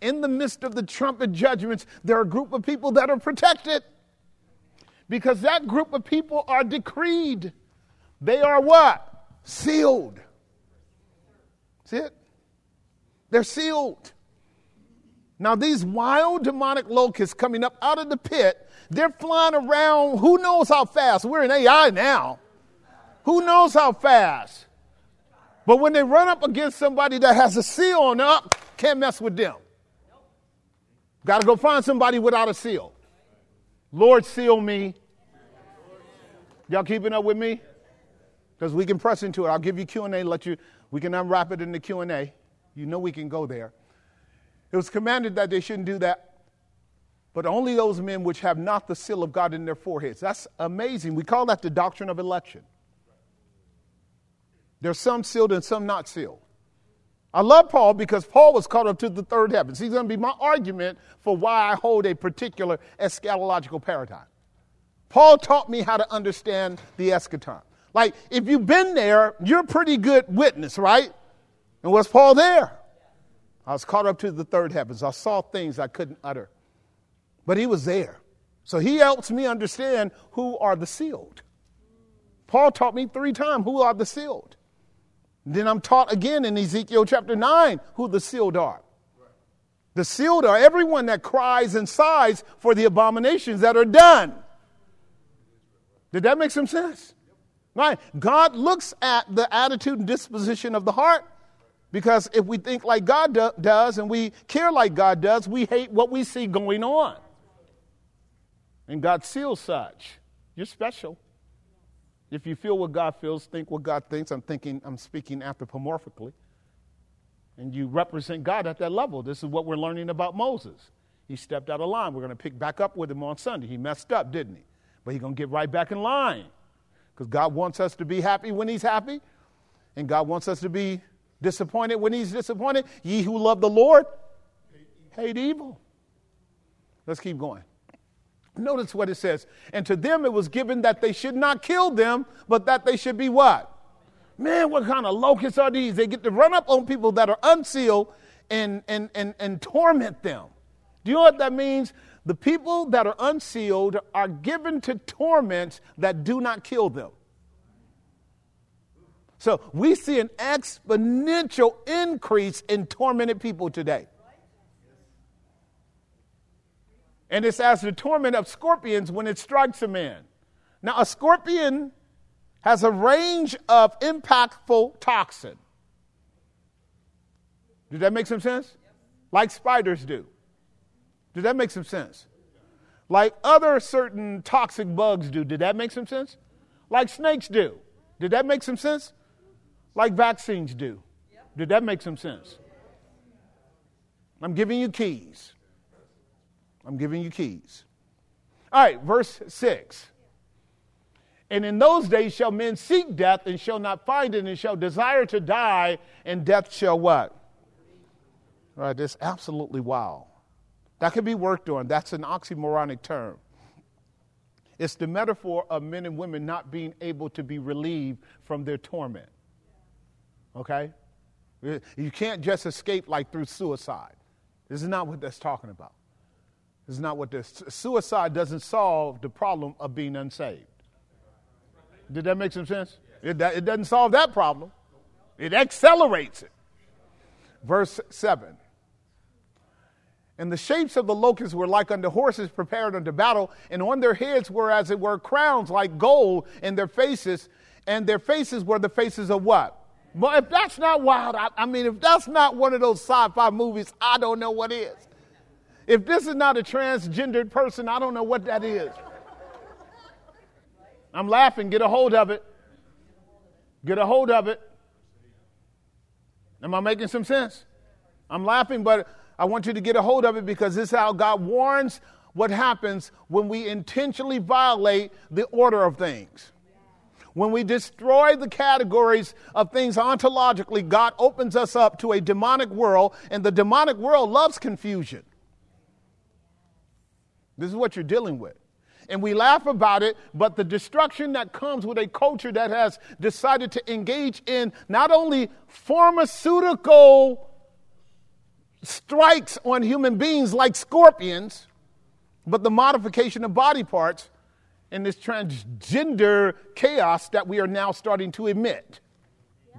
In the midst of the trumpet judgments, there are a group of people that are protected because that group of people are decreed. They are what? Sealed. That's it. They're sealed. Now, these wild demonic locusts coming up out of the pit, they're flying around who knows how fast. We're in AI now. Who knows how fast? But when they run up against somebody that has a seal on up, can't mess with them. Got to go find somebody without a seal. Lord, seal me. Y'all keeping up with me? Because we can press into it. I'll give you Q and A. Let you. We can unwrap it in the Q and A. You know we can go there. It was commanded that they shouldn't do that, but only those men which have not the seal of God in their foreheads. That's amazing. We call that the doctrine of election. There's some sealed and some not sealed. I love Paul because Paul was caught up to the third heavens. He's going to be my argument for why I hold a particular eschatological paradigm. Paul taught me how to understand the eschaton. Like, if you've been there, you're a pretty good witness, right? And was Paul there? I was caught up to the third heavens. I saw things I couldn't utter. But he was there. So he helps me understand who are the sealed. Paul taught me three times who are the sealed. Then I'm taught again in Ezekiel chapter 9 who the sealed are. The sealed are everyone that cries and sighs for the abominations that are done. Did that make some sense? Right? God looks at the attitude and disposition of the heart because if we think like God do- does and we care like God does, we hate what we see going on. And God seals such. You're special. If you feel what God feels, think what God thinks. I'm thinking, I'm speaking anthropomorphically. And you represent God at that level. This is what we're learning about Moses. He stepped out of line. We're going to pick back up with him on Sunday. He messed up, didn't he? But he's going to get right back in line. Because God wants us to be happy when he's happy, and God wants us to be disappointed when he's disappointed. Ye who love the Lord hate evil. Let's keep going. Notice what it says. And to them it was given that they should not kill them, but that they should be what? Man, what kind of locusts are these? They get to run up on people that are unsealed and, and, and, and torment them. Do you know what that means? The people that are unsealed are given to torments that do not kill them. So we see an exponential increase in tormented people today. And it's as the torment of scorpions when it strikes a man. Now, a scorpion has a range of impactful toxin. Does that make some sense? Like spiders do. Did that make some sense? Like other certain toxic bugs do. Did that make some sense? Like snakes do. Did that make some sense? Like vaccines do. Did that make some sense? I'm giving you keys. I'm giving you keys. All right, verse 6. And in those days shall men seek death and shall not find it, and shall desire to die, and death shall what? All right, that's absolutely wow. That can be worked on. That's an oxymoronic term. It's the metaphor of men and women not being able to be relieved from their torment. Okay? You can't just escape like through suicide. This is not what that's talking about. This is not what this suicide doesn't solve the problem of being unsaved. Did that make some sense? It, it doesn't solve that problem. It accelerates it. Verse 7 and the shapes of the locusts were like unto horses prepared unto battle, and on their heads were as it were crowns like gold in their faces, and their faces were the faces of what? But if that's not wild, I, I mean, if that's not one of those sci fi movies, I don't know what is. If this is not a transgendered person, I don't know what that is. I'm laughing. Get a hold of it. Get a hold of it. Am I making some sense? I'm laughing, but I want you to get a hold of it because this is how God warns what happens when we intentionally violate the order of things. When we destroy the categories of things ontologically, God opens us up to a demonic world, and the demonic world loves confusion. This is what you're dealing with. And we laugh about it, but the destruction that comes with a culture that has decided to engage in not only pharmaceutical strikes on human beings like scorpions, but the modification of body parts and this transgender chaos that we are now starting to emit.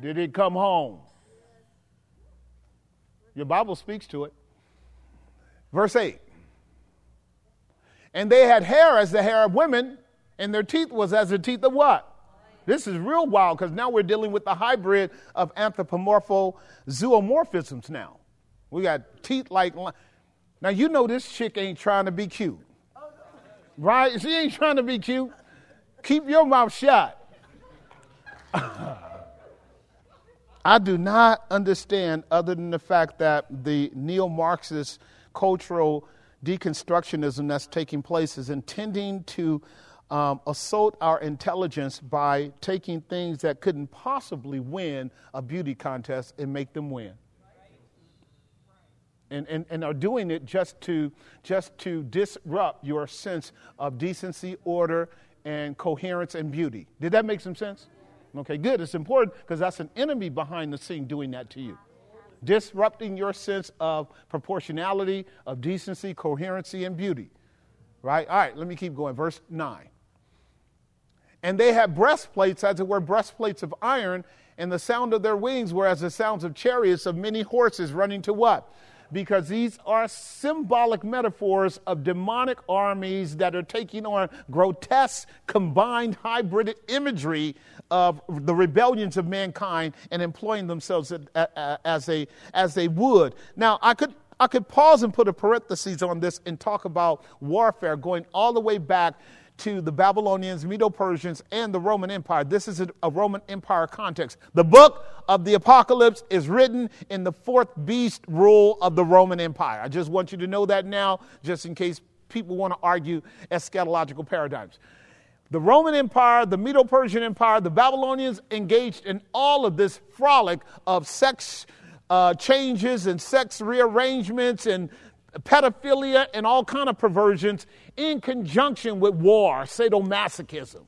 Did it come home? Your Bible speaks to it. Verse 8. And they had hair as the hair of women, and their teeth was as the teeth of what? This is real wild because now we're dealing with the hybrid of anthropomorpho zoomorphisms now. We got teeth like. Now, you know this chick ain't trying to be cute. Right? She ain't trying to be cute. Keep your mouth shut. I do not understand, other than the fact that the neo Marxist cultural deconstructionism that's taking place is intending to um, assault our intelligence by taking things that couldn't possibly win a beauty contest and make them win and, and, and are doing it just to, just to disrupt your sense of decency, order, and coherence and beauty. Did that make some sense? Okay, good. It's important because that's an enemy behind the scene doing that to you. Disrupting your sense of proportionality, of decency, coherency, and beauty. Right? All right, let me keep going. Verse 9. And they had breastplates, as it were, breastplates of iron, and the sound of their wings were as the sounds of chariots of many horses running to what? Because these are symbolic metaphors of demonic armies that are taking on grotesque, combined, hybrid imagery of the rebellions of mankind and employing themselves as, a, as they would. Now, I could I could pause and put a parenthesis on this and talk about warfare going all the way back to the Babylonians, Medo Persians, and the Roman Empire. This is a, Roman Empire context. The book of the Apocalypse is written in the fourth beast rule of the Roman Empire. I just want you to know that now, just in case people want to argue eschatological paradigms. The Roman Empire, the Medo Persian Empire, the Babylonians engaged in all of this frolic of sex uh, changes and sex rearrangements and pedophilia and all kind of perversions in conjunction with war, sadomasochism.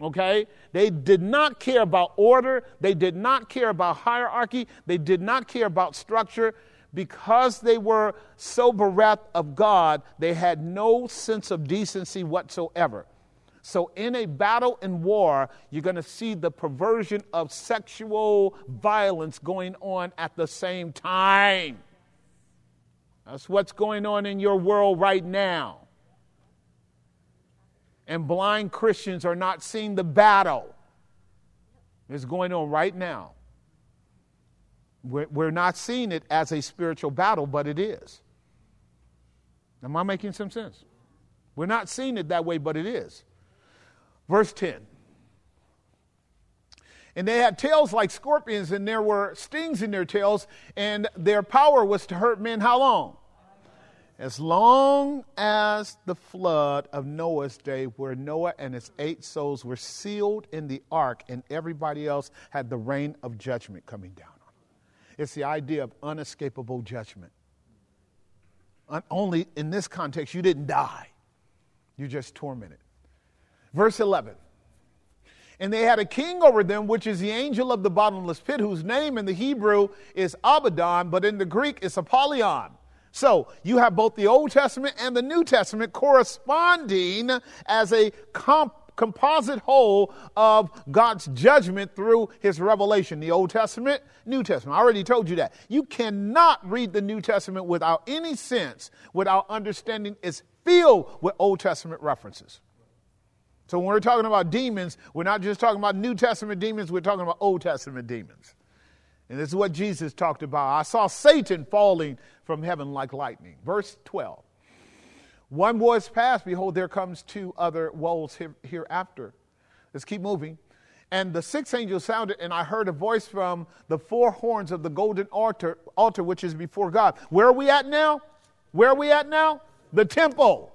Okay? They did not care about order. They did not care about hierarchy. They did not care about structure. Because they were so bereft of God, they had no sense of decency whatsoever. So, in a battle and war, you're going to see the perversion of sexual violence going on at the same time. That's what's going on in your world right now. And blind Christians are not seeing the battle that's going on right now. We're, we're not seeing it as a spiritual battle, but it is. Am I making some sense? We're not seeing it that way, but it is. Verse 10. And they had tails like scorpions, and there were stings in their tails, and their power was to hurt men how long? As long as the flood of Noah's day, where Noah and his eight souls were sealed in the ark, and everybody else had the rain of judgment coming down on them. It's the idea of unescapable judgment. Only in this context, you didn't die, you just tormented. Verse 11. And they had a king over them, which is the angel of the bottomless pit, whose name in the Hebrew is Abaddon, but in the Greek is Apollyon. So you have both the Old Testament and the New Testament corresponding as a comp- composite whole of God's judgment through his revelation. The Old Testament, New Testament. I already told you that. You cannot read the New Testament without any sense, without understanding it's filled with Old Testament references. So when we're talking about demons, we're not just talking about New Testament demons, we're talking about Old Testament demons. And this is what Jesus talked about. I saw Satan falling from heaven like lightning. Verse 12. One voice passed, behold, there comes two other woes hereafter. Let's keep moving. And the sixth angel sounded, and I heard a voice from the four horns of the golden altar, altar which is before God. Where are we at now? Where are we at now? The temple.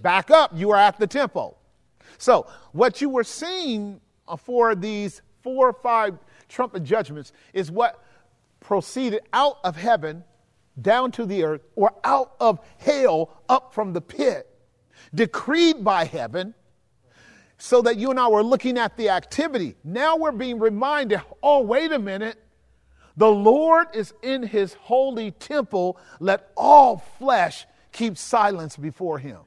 Back up, you are at the temple. So, what you were seeing for these four or five trumpet judgments is what proceeded out of heaven down to the earth or out of hell up from the pit, decreed by heaven, so that you and I were looking at the activity. Now we're being reminded oh, wait a minute. The Lord is in his holy temple. Let all flesh keep silence before him.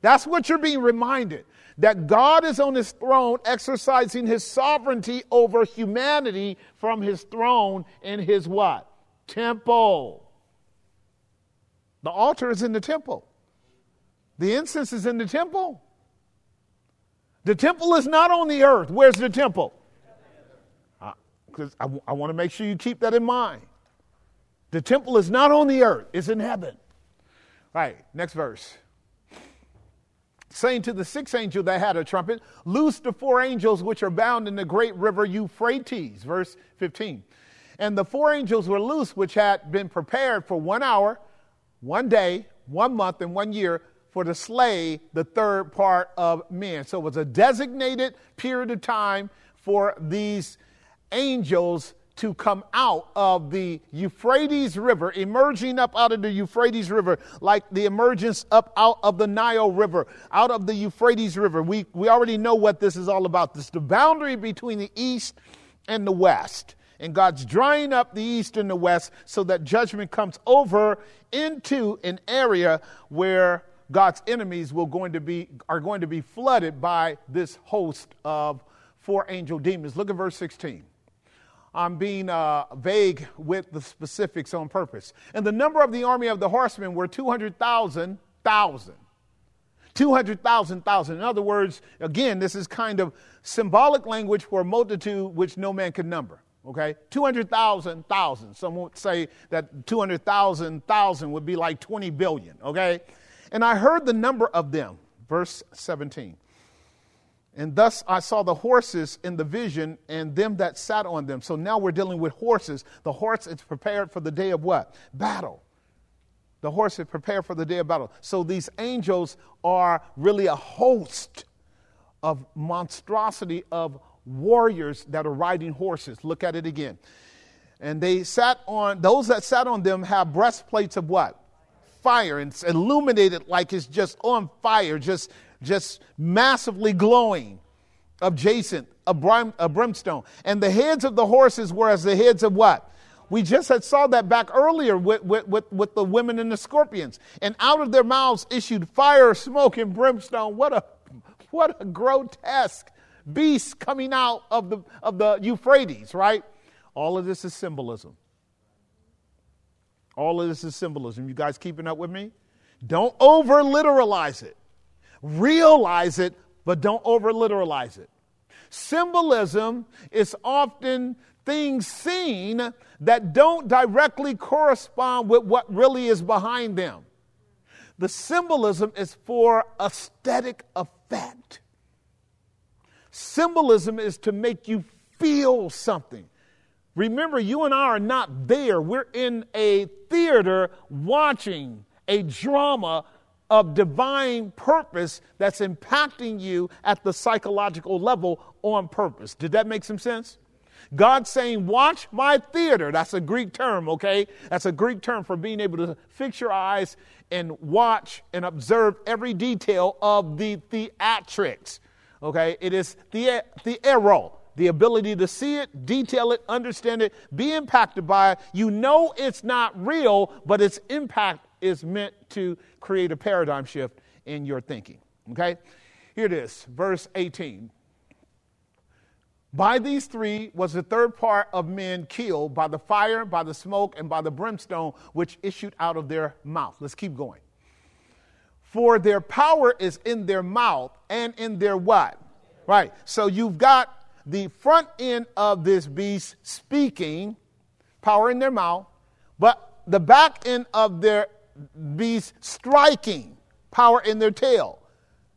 That's what you're being reminded that God is on his throne exercising his sovereignty over humanity from his throne in his what? Temple. The altar is in the temple. The incense is in the temple. The temple is not on the earth. Where's the temple? Because uh, I, I want to make sure you keep that in mind. The temple is not on the earth, it's in heaven. All right, next verse saying to the sixth angel that had a trumpet, Loose the four angels which are bound in the great river Euphrates. Verse 15. And the four angels were loose, which had been prepared for one hour, one day, one month, and one year for to slay the third part of men. So it was a designated period of time for these angels to come out of the Euphrates River, emerging up out of the Euphrates River, like the emergence up out of the Nile River, out of the Euphrates River. We, we already know what this is all about. This is the boundary between the east and the west. And God's drying up the east and the west so that judgment comes over into an area where God's enemies will going to be, are going to be flooded by this host of four angel demons. Look at verse 16. I'm being uh, vague with the specifics on purpose. And the number of the army of the horsemen were 200,000, thousand. 200,000, thousand. In other words, again, this is kind of symbolic language for a multitude which no man could number. Okay? 200,000, thousand. Some would say that 200,000, thousand would be like 20 billion. Okay? And I heard the number of them. Verse 17. And thus I saw the horses in the vision and them that sat on them. So now we're dealing with horses. The horse is prepared for the day of what? Battle. The horse is prepared for the day of battle. So these angels are really a host of monstrosity of warriors that are riding horses. Look at it again. And they sat on, those that sat on them have breastplates of what? Fire. And it's illuminated like it's just on fire, just just massively glowing, jacinth, a, brim, a brimstone. And the heads of the horses were as the heads of what? We just had saw that back earlier with, with, with, with, the women and the scorpions. And out of their mouths issued fire, smoke, and brimstone. What a, what a grotesque beast coming out of the, of the Euphrates, right? All of this is symbolism. All of this is symbolism. You guys keeping up with me? Don't over literalize it. Realize it, but don't over literalize it. Symbolism is often things seen that don't directly correspond with what really is behind them. The symbolism is for aesthetic effect. Symbolism is to make you feel something. Remember, you and I are not there. We're in a theater watching a drama of divine purpose that's impacting you at the psychological level on purpose. Did that make some sense? God saying, Watch my theater. That's a Greek term, okay? That's a Greek term for being able to fix your eyes and watch and observe every detail of the theatrics, okay? It is the, the arrow, the ability to see it, detail it, understand it, be impacted by it. You know it's not real, but its impact is meant to create a paradigm shift in your thinking. Okay? Here it is, verse 18. By these three was the third part of men killed by the fire, by the smoke, and by the brimstone which issued out of their mouth. Let's keep going. For their power is in their mouth and in their what? Right. So you've got the front end of this beast speaking, power in their mouth, but the back end of their beast striking, power in their tail.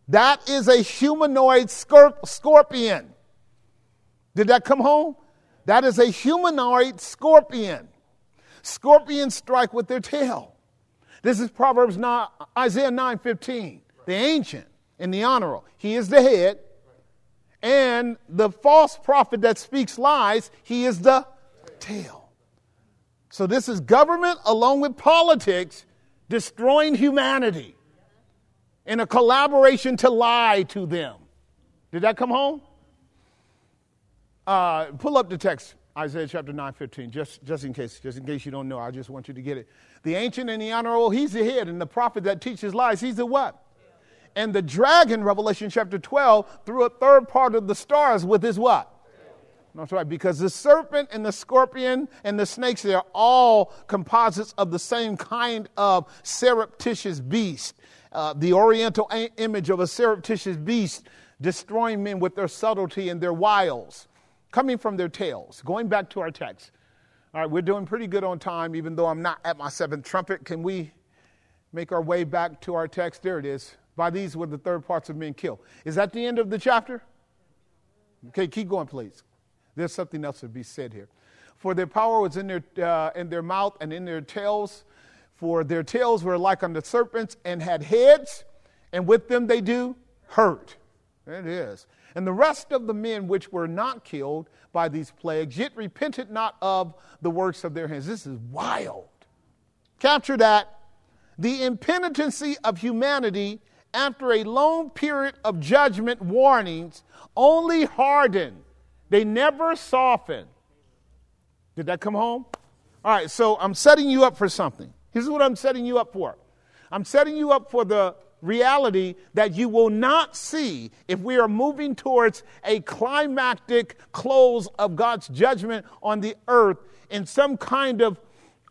That is a humanoid scorpion. Did that come home? That is a humanoid scorpion. Scorpions strike with their tail. This is Proverbs 9, Isaiah 9:15. The ancient and the honorable. He is the head. And the false prophet that speaks lies, he is the tail. So this is government along with politics destroying humanity in a collaboration to lie to them. Did that come home? Uh, pull up the text, Isaiah chapter 9, 15, just, just in case, just in case you don't know. I just want you to get it. The ancient and the honorable, he's the head, and the prophet that teaches lies, he's the what? And the dragon, Revelation chapter 12, threw a third part of the stars with his what? That's right, because the serpent and the scorpion and the snakes, they're all composites of the same kind of surreptitious beast. Uh, the oriental a- image of a surreptitious beast destroying men with their subtlety and their wiles, coming from their tails. Going back to our text. All right, we're doing pretty good on time, even though I'm not at my seventh trumpet. Can we make our way back to our text? There it is. By these were the third parts of men killed. Is that the end of the chapter? Okay, keep going, please. There's something else to be said here. For their power was in their, uh, in their mouth and in their tails. For their tails were like unto serpents and had heads, and with them they do hurt. It is. And the rest of the men which were not killed by these plagues, yet repented not of the works of their hands. This is wild. Capture that. The impenitency of humanity after a long period of judgment warnings only hardened they never soften. Did that come home? All right, so I'm setting you up for something. Here's what I'm setting you up for I'm setting you up for the reality that you will not see if we are moving towards a climactic close of God's judgment on the earth in some kind of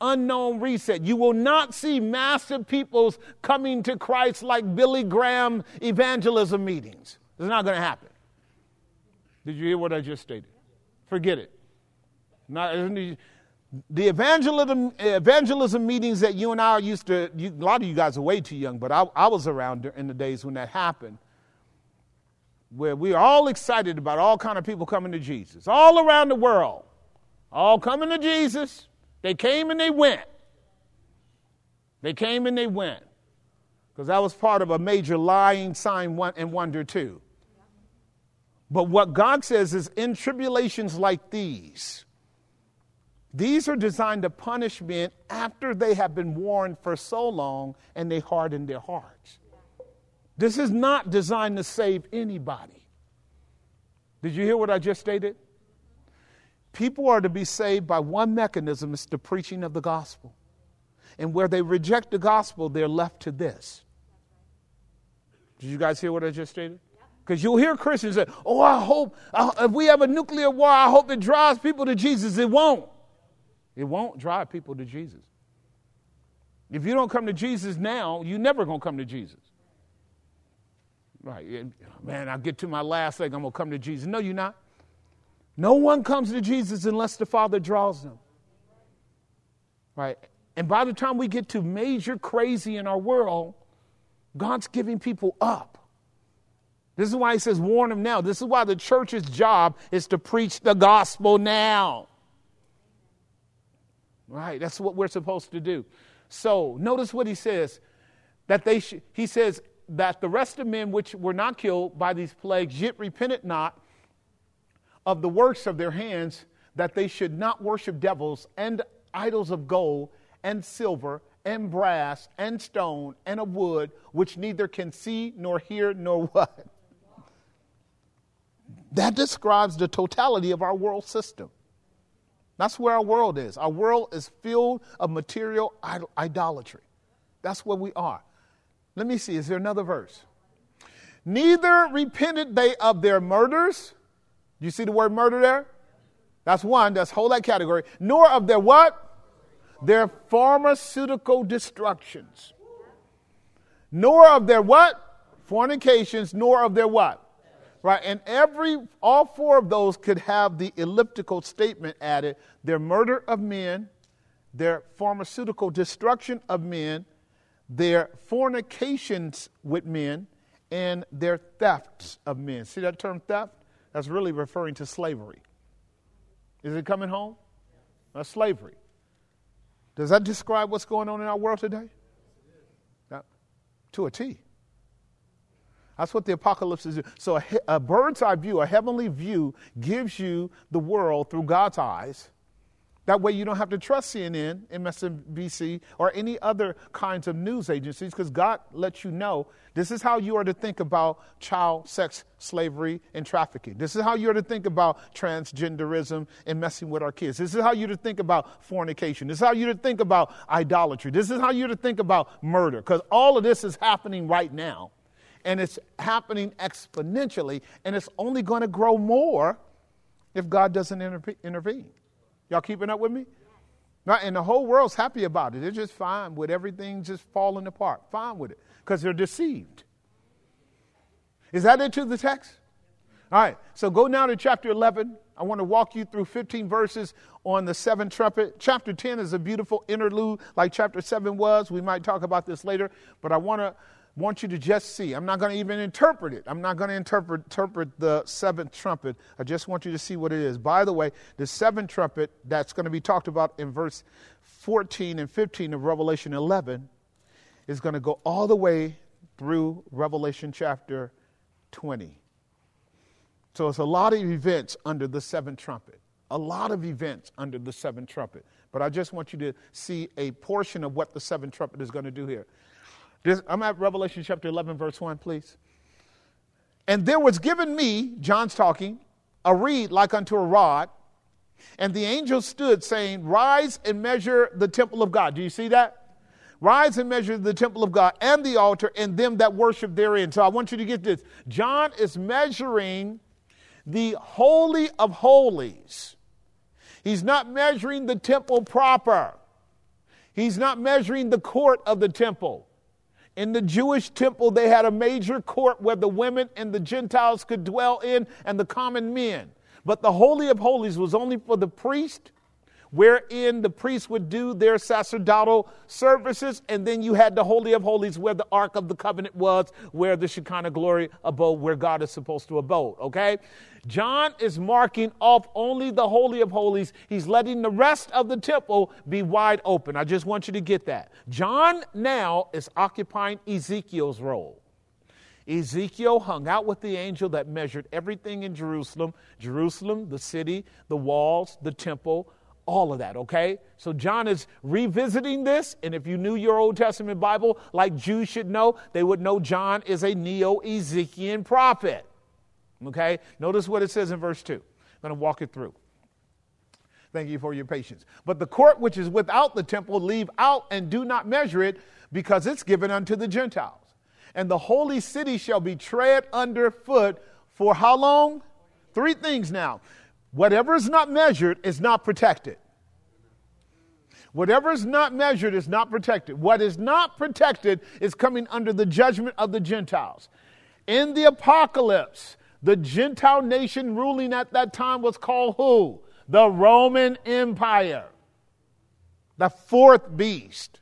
unknown reset. You will not see massive peoples coming to Christ like Billy Graham evangelism meetings. It's not going to happen. Did you hear what I just stated? Forget it. Not, the evangelism, evangelism meetings that you and I used to, you, a lot of you guys are way too young, but I, I was around in the days when that happened, where we are all excited about all kind of people coming to Jesus, all around the world, all coming to Jesus. They came and they went. They came and they went. Because that was part of a major lying sign and wonder, too. But what God says is in tribulations like these, these are designed to punish men after they have been warned for so long and they harden their hearts. This is not designed to save anybody. Did you hear what I just stated? People are to be saved by one mechanism it's the preaching of the gospel. And where they reject the gospel, they're left to this. Did you guys hear what I just stated? Because you'll hear Christians say, Oh, I hope, if we have a nuclear war, I hope it drives people to Jesus. It won't. It won't drive people to Jesus. If you don't come to Jesus now, you're never going to come to Jesus. Right. Man, I'll get to my last thing. I'm going to come to Jesus. No, you're not. No one comes to Jesus unless the Father draws them. Right. And by the time we get to major crazy in our world, God's giving people up. This is why he says, warn them now. This is why the church's job is to preach the gospel now. Right? That's what we're supposed to do. So notice what he says that they sh- he says that the rest of men which were not killed by these plagues yet repented not of the works of their hands that they should not worship devils and idols of gold and silver and brass and stone and of wood which neither can see nor hear nor what that describes the totality of our world system that's where our world is. Our world is filled of material idolatry. That's where we are. Let me see, is there another verse? Neither repented they of their murders. You see the word murder there? That's one, that's whole that category. Nor of their what? Their pharmaceutical destructions. Nor of their what? Fornications, nor of their what? Right? And every, all four of those could have the elliptical statement added their murder of men, their pharmaceutical destruction of men, their fornications with men, and their thefts of men. See that term theft? That's really referring to slavery. Is it coming home? That's slavery. Does that describe what's going on in our world today? Yeah. To a T. That's what the apocalypse is. So, a, a, bird's eye view, a heavenly view, gives you the world through God's eyes. That way, you don't have to trust CNN, MSNBC, or any other kinds of news agencies because God lets you know this is how you are to think about child sex slavery and trafficking. This is how you are to think about transgenderism and messing with our kids. This is how you're to think about fornication. This is how you're to think about idolatry. This is how you're to think about murder because all of this is happening right now and it's happening exponentially, and it's only going to grow more if God doesn't intervene. Y'all keeping up with me? Right, and the whole world's happy about it. They're just fine with everything just falling apart. Fine with it because they're deceived. Is that it to the text? All right, so go now to chapter 11. I want to walk you through 15 verses on the seventh trumpet. Chapter 10 is a beautiful interlude like chapter 7 was. We might talk about this later, but I want to want you to just see. I'm not going to even interpret it. I'm not going to interpret, interpret the seventh trumpet. I just want you to see what it is. By the way, the seventh trumpet that's going to be talked about in verse 14 and 15 of Revelation 11 is going to go all the way through Revelation chapter 20. So it's a lot of events under the seventh trumpet. A lot of events under the seventh trumpet. But I just want you to see a portion of what the seventh trumpet is going to do here. I'm at Revelation chapter 11, verse 1, please. And there was given me, John's talking, a reed like unto a rod. And the angel stood saying, Rise and measure the temple of God. Do you see that? rise and measure the temple of God and the altar and them that worship therein. So I want you to get this. John is measuring the Holy of Holies. He's not measuring the temple proper. He's not measuring the court of the temple. In the Jewish temple, they had a major court where the women and the Gentiles could dwell in and the common men. But the Holy of Holies was only for the priest wherein the priests would do their sacerdotal services, and then you had the Holy of Holies where the Ark of the Covenant was, where the Shekinah glory abode, where God is supposed to abode, okay? John is marking off only the Holy of Holies. He's letting the rest of the temple be wide open. I just want you to get that. John now is occupying Ezekiel's role. Ezekiel hung out with the angel that measured everything in Jerusalem Jerusalem, the city, the walls, the temple, all of that, okay? So John is revisiting this, and if you knew your Old Testament Bible, like Jews should know, they would know John is a neo Ezekiel prophet. Okay? Notice what it says in verse 2. I'm going to walk it through. Thank you for your patience. But the court which is without the temple, leave out and do not measure it, because it's given unto the Gentiles. And the holy city shall be tread underfoot for how long? Three things now Whatever is not measured is not protected. Whatever is not measured is not protected. What is not protected is coming under the judgment of the Gentiles. In the apocalypse, the Gentile nation ruling at that time was called who? The Roman Empire, the fourth beast.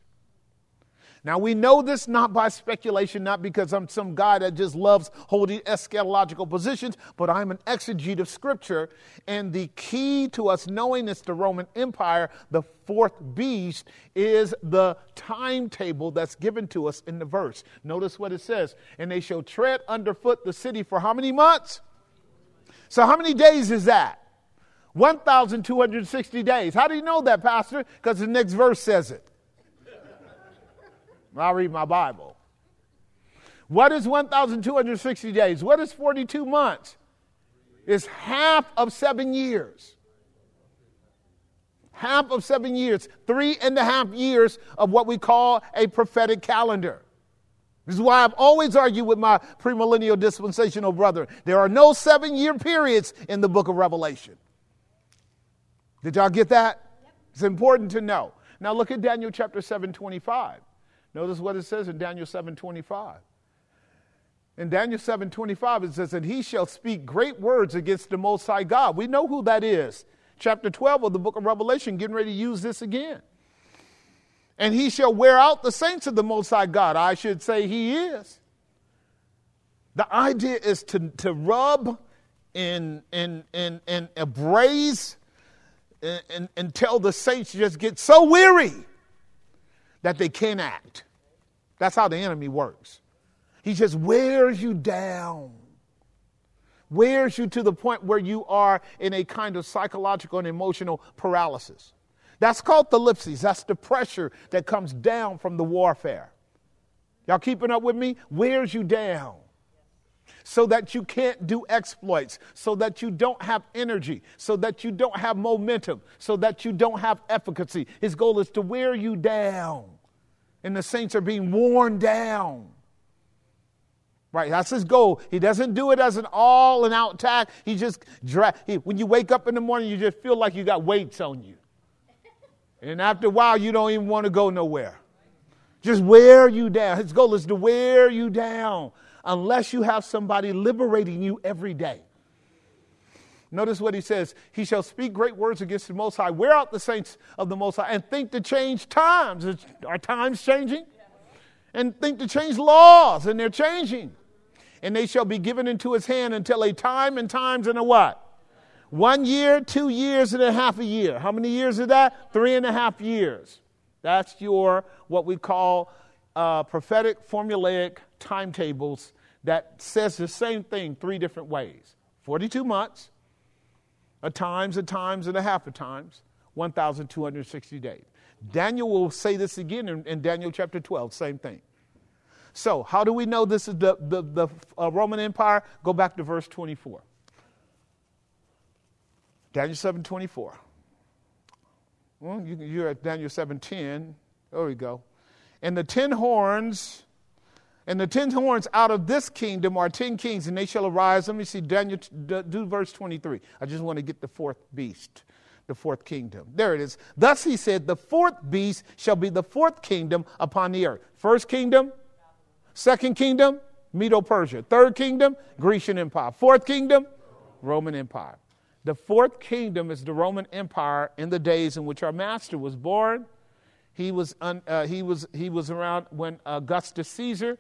Now, we know this not by speculation, not because I'm some guy that just loves holding eschatological positions, but I'm an exegete of Scripture. And the key to us knowing it's the Roman Empire, the fourth beast, is the timetable that's given to us in the verse. Notice what it says. And they shall tread underfoot the city for how many months? So, how many days is that? 1,260 days. How do you know that, Pastor? Because the next verse says it. I read my Bible. What is 1,260 days? What is 42 months? It's half of seven years. Half of seven years. Three and a half years of what we call a prophetic calendar. This is why I've always argued with my premillennial dispensational brother. There are no seven year periods in the book of Revelation. Did y'all get that? It's important to know. Now look at Daniel chapter 7 25. Notice what it says in Daniel 7:25. In Daniel 7:25 it says that he shall speak great words against the most high God. We know who that is. Chapter 12 of the book of Revelation getting ready to use this again. And he shall wear out the saints of the most high God. I should say he is. The idea is to, to rub and, and, and, and abrase and, and, until the saints just get so weary that they can't act. That's how the enemy works. He just wears you down, wears you to the point where you are in a kind of psychological and emotional paralysis. That's called the thlipsis. That's the pressure that comes down from the warfare. Y'all keeping up with me? Wears you down so that you can't do exploits, so that you don't have energy, so that you don't have momentum, so that you don't have efficacy. His goal is to wear you down. And the saints are being worn down. Right, that's his goal. He doesn't do it as an all and out attack. He just, dra- he, when you wake up in the morning, you just feel like you got weights on you. And after a while, you don't even want to go nowhere. Just wear you down. His goal is to wear you down unless you have somebody liberating you every day. Notice what he says. He shall speak great words against the Most High. Wear out the saints of the Most High and think to change times. Are times changing? And think to change laws, and they're changing. And they shall be given into his hand until a time and times and a what? One year, two years, and a half a year. How many years is that? Three and a half years. That's your, what we call uh, prophetic formulaic timetables that says the same thing three different ways 42 months, a times, a times, and a half a times, 1,260 days. Daniel will say this again in, in, Daniel chapter 12, same thing. So, how do we know this is the, the, the uh, Roman Empire? Go back to verse 24. Daniel 7 24. Well, you, you're at Daniel 7 10. There we go. And the ten horns, and the ten horns out of this kingdom are ten kings, and they shall arise. Let me see, Daniel, do verse 23. I just want to get the fourth beast, the fourth kingdom. There it is. Thus he said, The fourth beast shall be the fourth kingdom upon the earth. First kingdom, second kingdom, Medo Persia. Third kingdom, Grecian Empire. Fourth kingdom, Roman Empire. The fourth kingdom is the Roman Empire in the days in which our master was born. He was, un, uh, he was, he was around when Augustus Caesar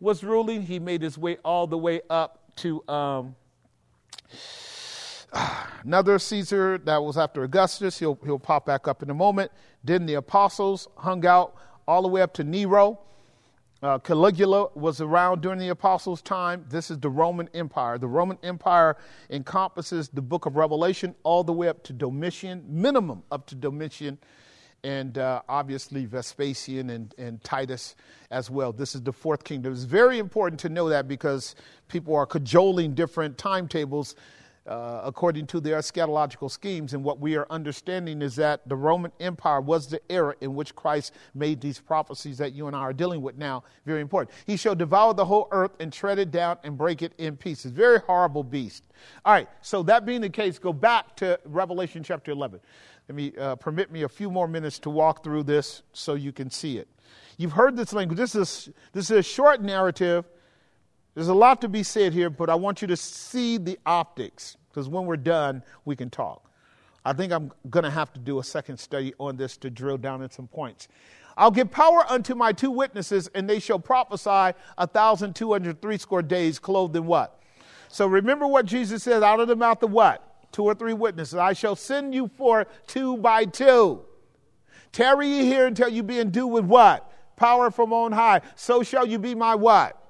was ruling. He made his way all the way up to um, another Caesar that was after Augustus. He'll, he'll pop back up in a moment. Then the apostles hung out all the way up to Nero. Uh, Caligula was around during the apostles' time. This is the Roman Empire. The Roman Empire encompasses the book of Revelation all the way up to Domitian, minimum up to Domitian, and uh, obviously Vespasian and, and Titus as well. This is the fourth kingdom. It's very important to know that because people are cajoling different timetables uh, according to their eschatological schemes. And what we are understanding is that the Roman Empire was the era in which Christ made these prophecies that you and I are dealing with now. Very important. He shall devour the whole earth and tread it down and break it in pieces. Very horrible beast. All right, so that being the case, go back to Revelation chapter 11. Let me uh, permit me a few more minutes to walk through this so you can see it. You've heard this language. This is, this is a short narrative there's a lot to be said here, but I want you to see the optics because when we're done, we can talk. I think I'm going to have to do a second study on this to drill down in some points. I'll give power unto my two witnesses, and they shall prophesy a thousand two hundred three score days, clothed in what? So remember what Jesus said out of the mouth of what? Two or three witnesses. I shall send you forth two by two. Tarry ye here until you be endued with what? Power from on high. So shall you be my what?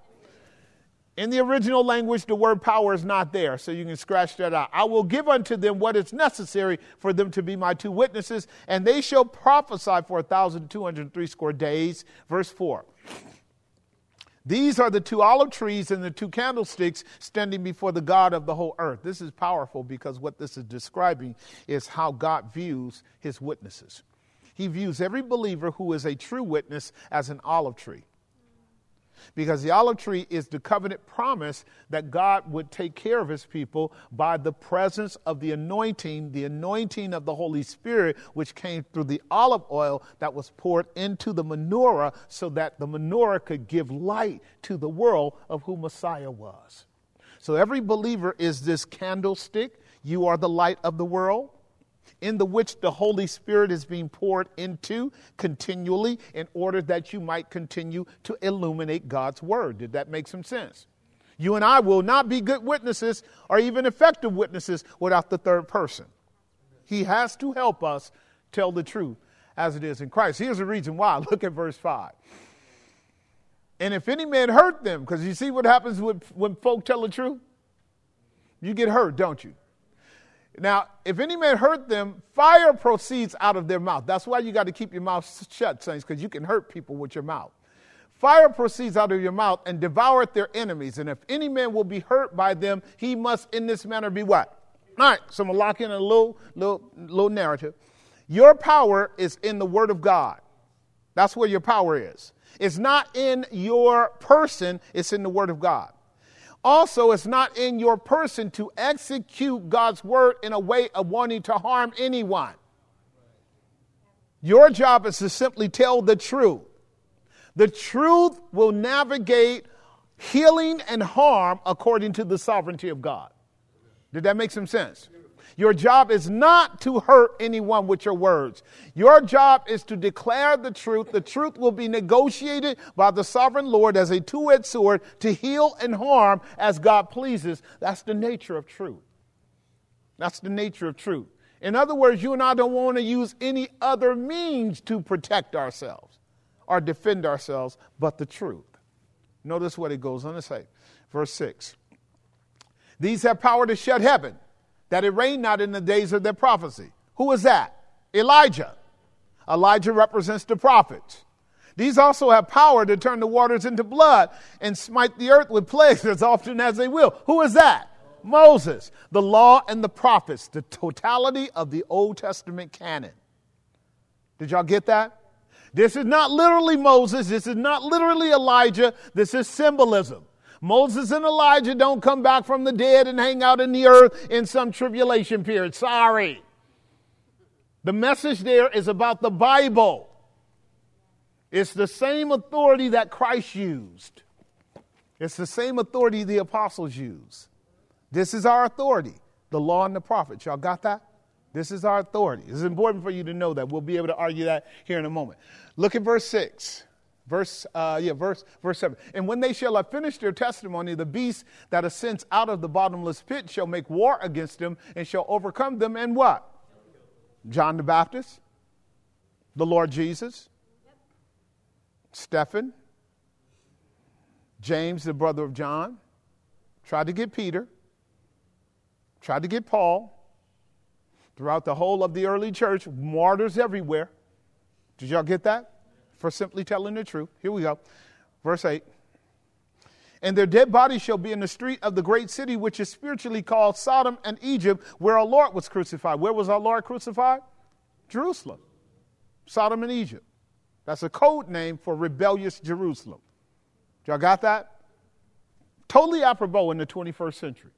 In the original language, the word power is not there, so you can scratch that out. I will give unto them what is necessary for them to be my two witnesses, and they shall prophesy for a thousand two hundred three score days. Verse 4. These are the two olive trees and the two candlesticks standing before the God of the whole earth. This is powerful because what this is describing is how God views his witnesses. He views every believer who is a true witness as an olive tree because the olive tree is the covenant promise that God would take care of his people by the presence of the anointing, the anointing of the Holy Spirit, which came through the olive oil that was poured into the menorah so that the menorah could give light to the world of who Messiah was. So every believer is this candlestick. You are the light of the world in the which the Holy Spirit is being poured into continually in order that you might continue to illuminate God's Word. Did that make some sense? You and I will not be good witnesses or even effective witnesses without the third person. He has to help us tell the truth as it is in Christ. Here's the reason why. Look at verse 5. And if any man hurt them, because you see what happens when, when folk tell the truth? You get hurt, don't you? Now, if any man hurt them, fire proceeds out of their mouth. That's why you got to keep your mouth shut, saints, because you can hurt people with your mouth. Fire proceeds out of your mouth and devoureth their enemies. And if any man will be hurt by them, he must in this manner be what? All right, so I'm to lock in a little, little, little narrative. Your power is in the Word of God. That's where your power is. It's not in your person, it's in the Word of God. Also, it's not in your person to execute God's word in a way of wanting to harm anyone. Your job is to simply tell the truth. The truth will navigate healing and harm according to the sovereignty of God. Did that make some sense? Your job is not to hurt anyone with your words. Your job is to declare the truth. The truth will be negotiated by the sovereign Lord as a two edged sword to heal and harm as God pleases. That's the nature of truth. That's the nature of truth. In other words, you and I don't want to use any other means to protect ourselves or defend ourselves but the truth. Notice what it goes on to say. Verse 6 These have power to shut heaven that it rained not in the days of their prophecy. Who is that? Elijah. Elijah represents the prophets. These also have power to turn the waters into blood and smite the earth with plagues as often as they will. Who is that? Moses. The law and the prophets, the totality of the Old Testament canon. Did y'all get that? This is not literally Moses. This is not literally Elijah. This is symbolism. Moses and Elijah don't come back from the dead and hang out in the earth in some tribulation period. Sorry. The message there is about the Bible. It's the same authority that Christ used. It's the same authority the apostles use. This is our authority, the law and the prophets. Y'all got that? This is our authority. It's important for you to know that. We'll be able to argue that here in a moment. Look at verse 6. Verse, uh, yeah, verse, verse 7. And when they shall have finished their testimony, the beast that ascends out of the bottomless pit shall make war against them and shall overcome them. And what? John the Baptist, the Lord Jesus, Stephen, James, the brother of John, tried to get Peter, tried to get Paul. Throughout the whole of the early church, martyrs everywhere. Did y'all get that? For simply telling the truth. Here we go. Verse 8. And their dead bodies shall be in the street of the great city, which is spiritually called Sodom and Egypt, where our Lord was crucified. Where was our Lord crucified? Jerusalem. Sodom and Egypt. That's a code name for rebellious Jerusalem. Y'all got that? Totally apropos in the 21st century.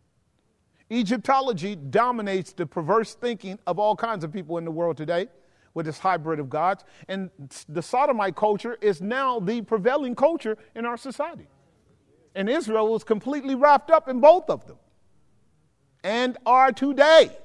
Egyptology dominates the perverse thinking of all kinds of people in the world today with this hybrid of gods. And the Sodomite culture is now the prevailing culture in our society. And Israel was completely wrapped up in both of them and are today.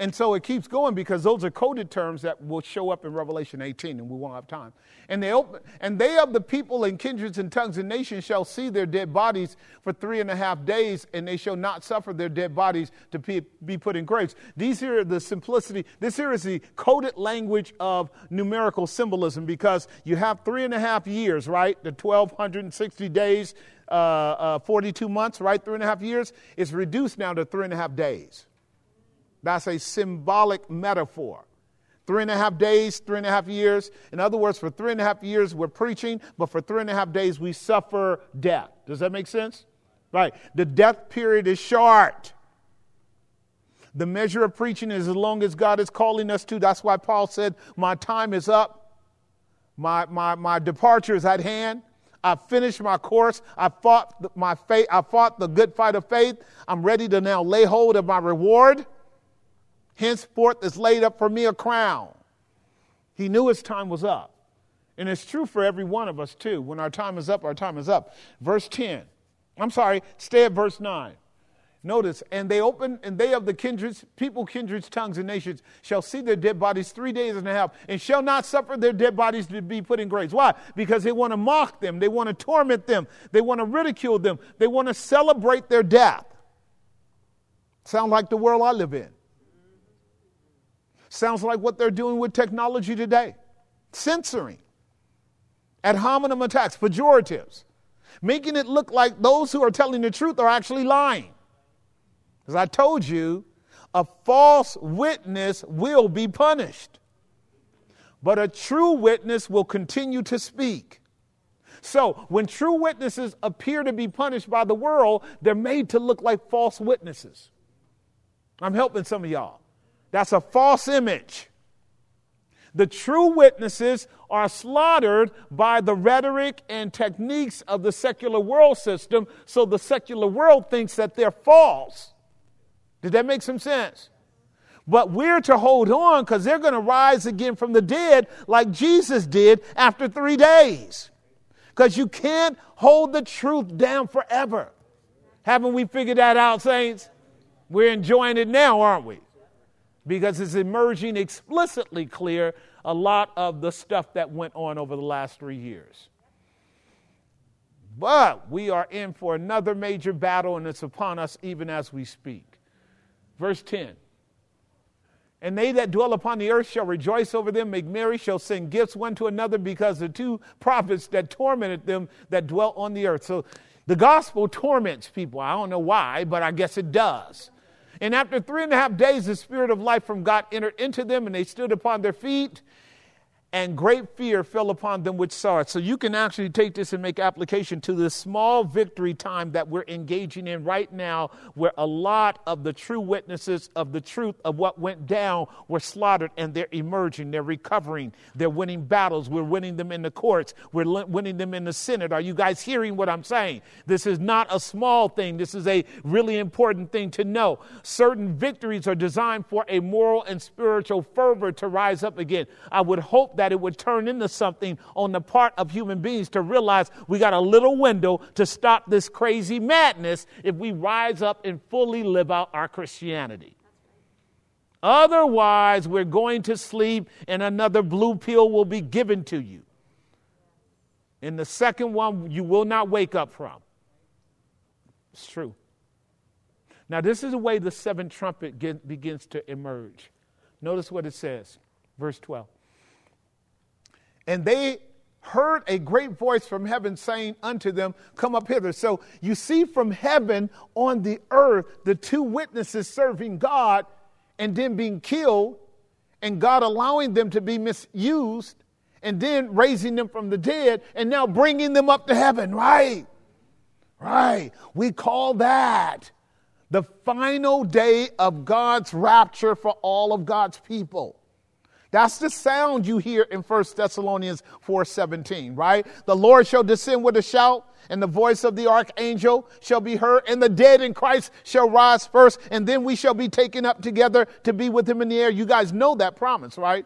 And so it keeps going because those are coded terms that will show up in Revelation 18, and we won't have time. And they, open, and they of the people and kindreds and tongues and nations shall see their dead bodies for three and a half days, and they shall not suffer their dead bodies to be, be put in graves. These here are the simplicity, this here is the coded language of numerical symbolism because you have three and a half years, right? The 1,260 days, uh, uh, 42 months, right? Three and a half years. It's reduced now to three and a half days. That's a symbolic metaphor. Three and a half days, three and a half years. In other words, for three and a half years, we're preaching, but for three and a half days, we suffer death. Does that make sense? Right. The death period is short. The measure of preaching is as long as God is calling us to. That's why Paul said, My time is up. My, my, my departure is at hand. I've finished my course. I fought my faith. I fought the good fight of faith. I'm ready to now lay hold of my reward. Henceforth is laid up for me a crown. He knew his time was up. And it's true for every one of us, too. When our time is up, our time is up. Verse 10. I'm sorry, stay at verse 9. Notice, and they open, and they of the kindreds, people, kindreds, tongues, and nations shall see their dead bodies three days and a half, and shall not suffer their dead bodies to be put in graves. Why? Because they want to mock them, they want to torment them, they want to ridicule them, they want to celebrate their death. Sound like the world I live in. Sounds like what they're doing with technology today censoring, ad hominem attacks, pejoratives, making it look like those who are telling the truth are actually lying. As I told you, a false witness will be punished, but a true witness will continue to speak. So, when true witnesses appear to be punished by the world, they're made to look like false witnesses. I'm helping some of y'all. That's a false image. The true witnesses are slaughtered by the rhetoric and techniques of the secular world system, so the secular world thinks that they're false. Did that make some sense? But we're to hold on because they're going to rise again from the dead like Jesus did after three days. Because you can't hold the truth down forever. Haven't we figured that out, saints? We're enjoying it now, aren't we? Because it's emerging explicitly clear a lot of the stuff that went on over the last three years. But we are in for another major battle, and it's upon us even as we speak. Verse 10 And they that dwell upon the earth shall rejoice over them, make merry, shall send gifts one to another, because the two prophets that tormented them that dwelt on the earth. So the gospel torments people. I don't know why, but I guess it does. And after three and a half days, the Spirit of life from God entered into them, and they stood upon their feet. And great fear fell upon them which saw it. So you can actually take this and make application to the small victory time that we're engaging in right now, where a lot of the true witnesses of the truth of what went down were slaughtered and they're emerging, they're recovering, they're winning battles. We're winning them in the courts, we're winning them in the Senate. Are you guys hearing what I'm saying? This is not a small thing, this is a really important thing to know. Certain victories are designed for a moral and spiritual fervor to rise up again. I would hope that it would turn into something on the part of human beings to realize we got a little window to stop this crazy madness if we rise up and fully live out our Christianity. Otherwise, we're going to sleep and another blue pill will be given to you. And the second one, you will not wake up from. It's true. Now, this is the way the seventh trumpet get, begins to emerge. Notice what it says, verse 12. And they heard a great voice from heaven saying unto them, Come up hither. So you see from heaven on the earth the two witnesses serving God and then being killed, and God allowing them to be misused, and then raising them from the dead, and now bringing them up to heaven, right? Right. We call that the final day of God's rapture for all of God's people. That's the sound you hear in 1 Thessalonians 4:17, right? The Lord shall descend with a shout, and the voice of the archangel shall be heard, and the dead in Christ shall rise first, and then we shall be taken up together to be with him in the air. You guys know that promise, right?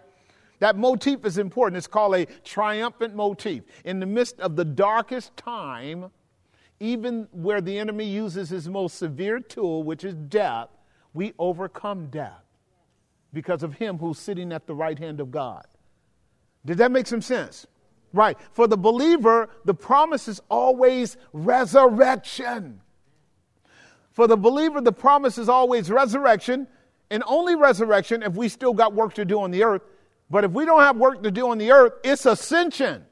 That motif is important. It's called a triumphant motif. In the midst of the darkest time, even where the enemy uses his most severe tool, which is death, we overcome death because of him who's sitting at the right hand of God. Did that make some sense? Right. For the believer, the promise is always resurrection. For the believer, the promise is always resurrection, and only resurrection if we still got work to do on the earth. But if we don't have work to do on the earth, it's ascension.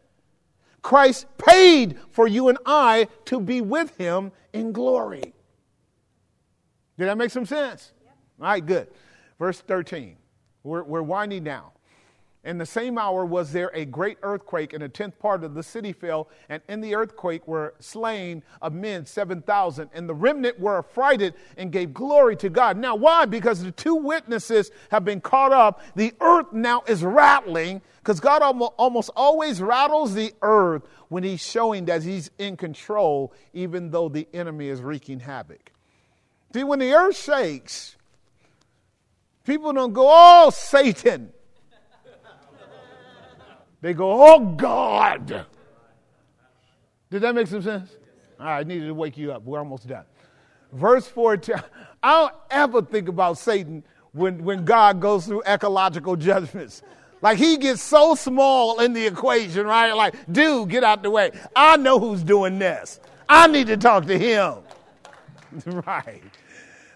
Christ paid for you and I to be with him in glory. Did that make some sense? All right, good. Verse 13. We're, we're winding down. In the same hour was there a great earthquake, and a tenth part of the city fell, and in the earthquake were slain of men 7,000. And the remnant were affrighted and gave glory to God. Now, why? Because the two witnesses have been caught up. The earth now is rattling, because God almost always rattles the earth when He's showing that He's in control, even though the enemy is wreaking havoc. See, when the earth shakes, People don't go, oh, Satan. They go, oh, God. Did that make some sense? All right, I needed to wake you up. We're almost done. Verse 14. I don't ever think about Satan when, when God goes through ecological judgments. Like he gets so small in the equation, right? Like, dude, get out the way. I know who's doing this. I need to talk to him. right.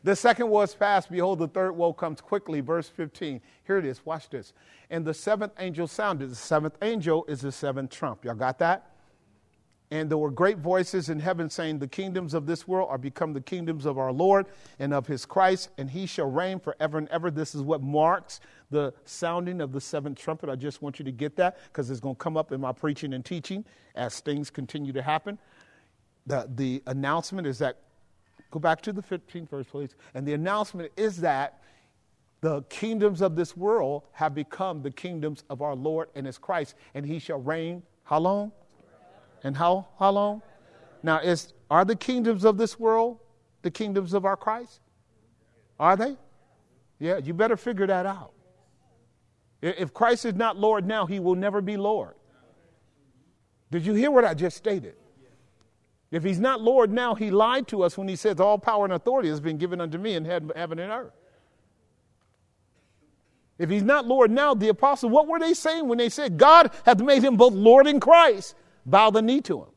The second woe is past. Behold, the third woe comes quickly. Verse 15. Here it is. Watch this. And the seventh angel sounded. The seventh angel is the seventh trump. Y'all got that? And there were great voices in heaven saying, The kingdoms of this world are become the kingdoms of our Lord and of his Christ, and he shall reign forever and ever. This is what marks the sounding of the seventh trumpet. I just want you to get that because it's going to come up in my preaching and teaching as things continue to happen. The, the announcement is that Go back to the 15th verse, please. And the announcement is that the kingdoms of this world have become the kingdoms of our Lord and his Christ, and he shall reign how long? And how how long? Now, is are the kingdoms of this world the kingdoms of our Christ? Are they? Yeah, you better figure that out. If Christ is not Lord now, he will never be Lord. Did you hear what I just stated? If he's not Lord now, he lied to us when he says, All power and authority has been given unto me in heaven and earth. If he's not Lord now, the apostles, what were they saying when they said, God hath made him both Lord and Christ? Bow the knee to him.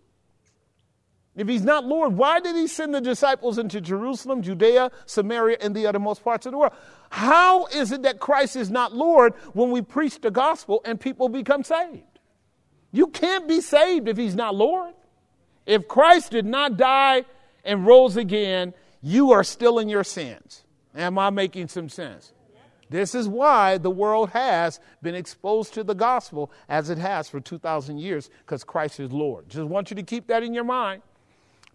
If he's not Lord, why did he send the disciples into Jerusalem, Judea, Samaria, and the uttermost parts of the world? How is it that Christ is not Lord when we preach the gospel and people become saved? You can't be saved if he's not Lord. If Christ did not die and rose again, you are still in your sins. Am I making some sense? This is why the world has been exposed to the gospel as it has for 2,000 years, because Christ is Lord. Just want you to keep that in your mind.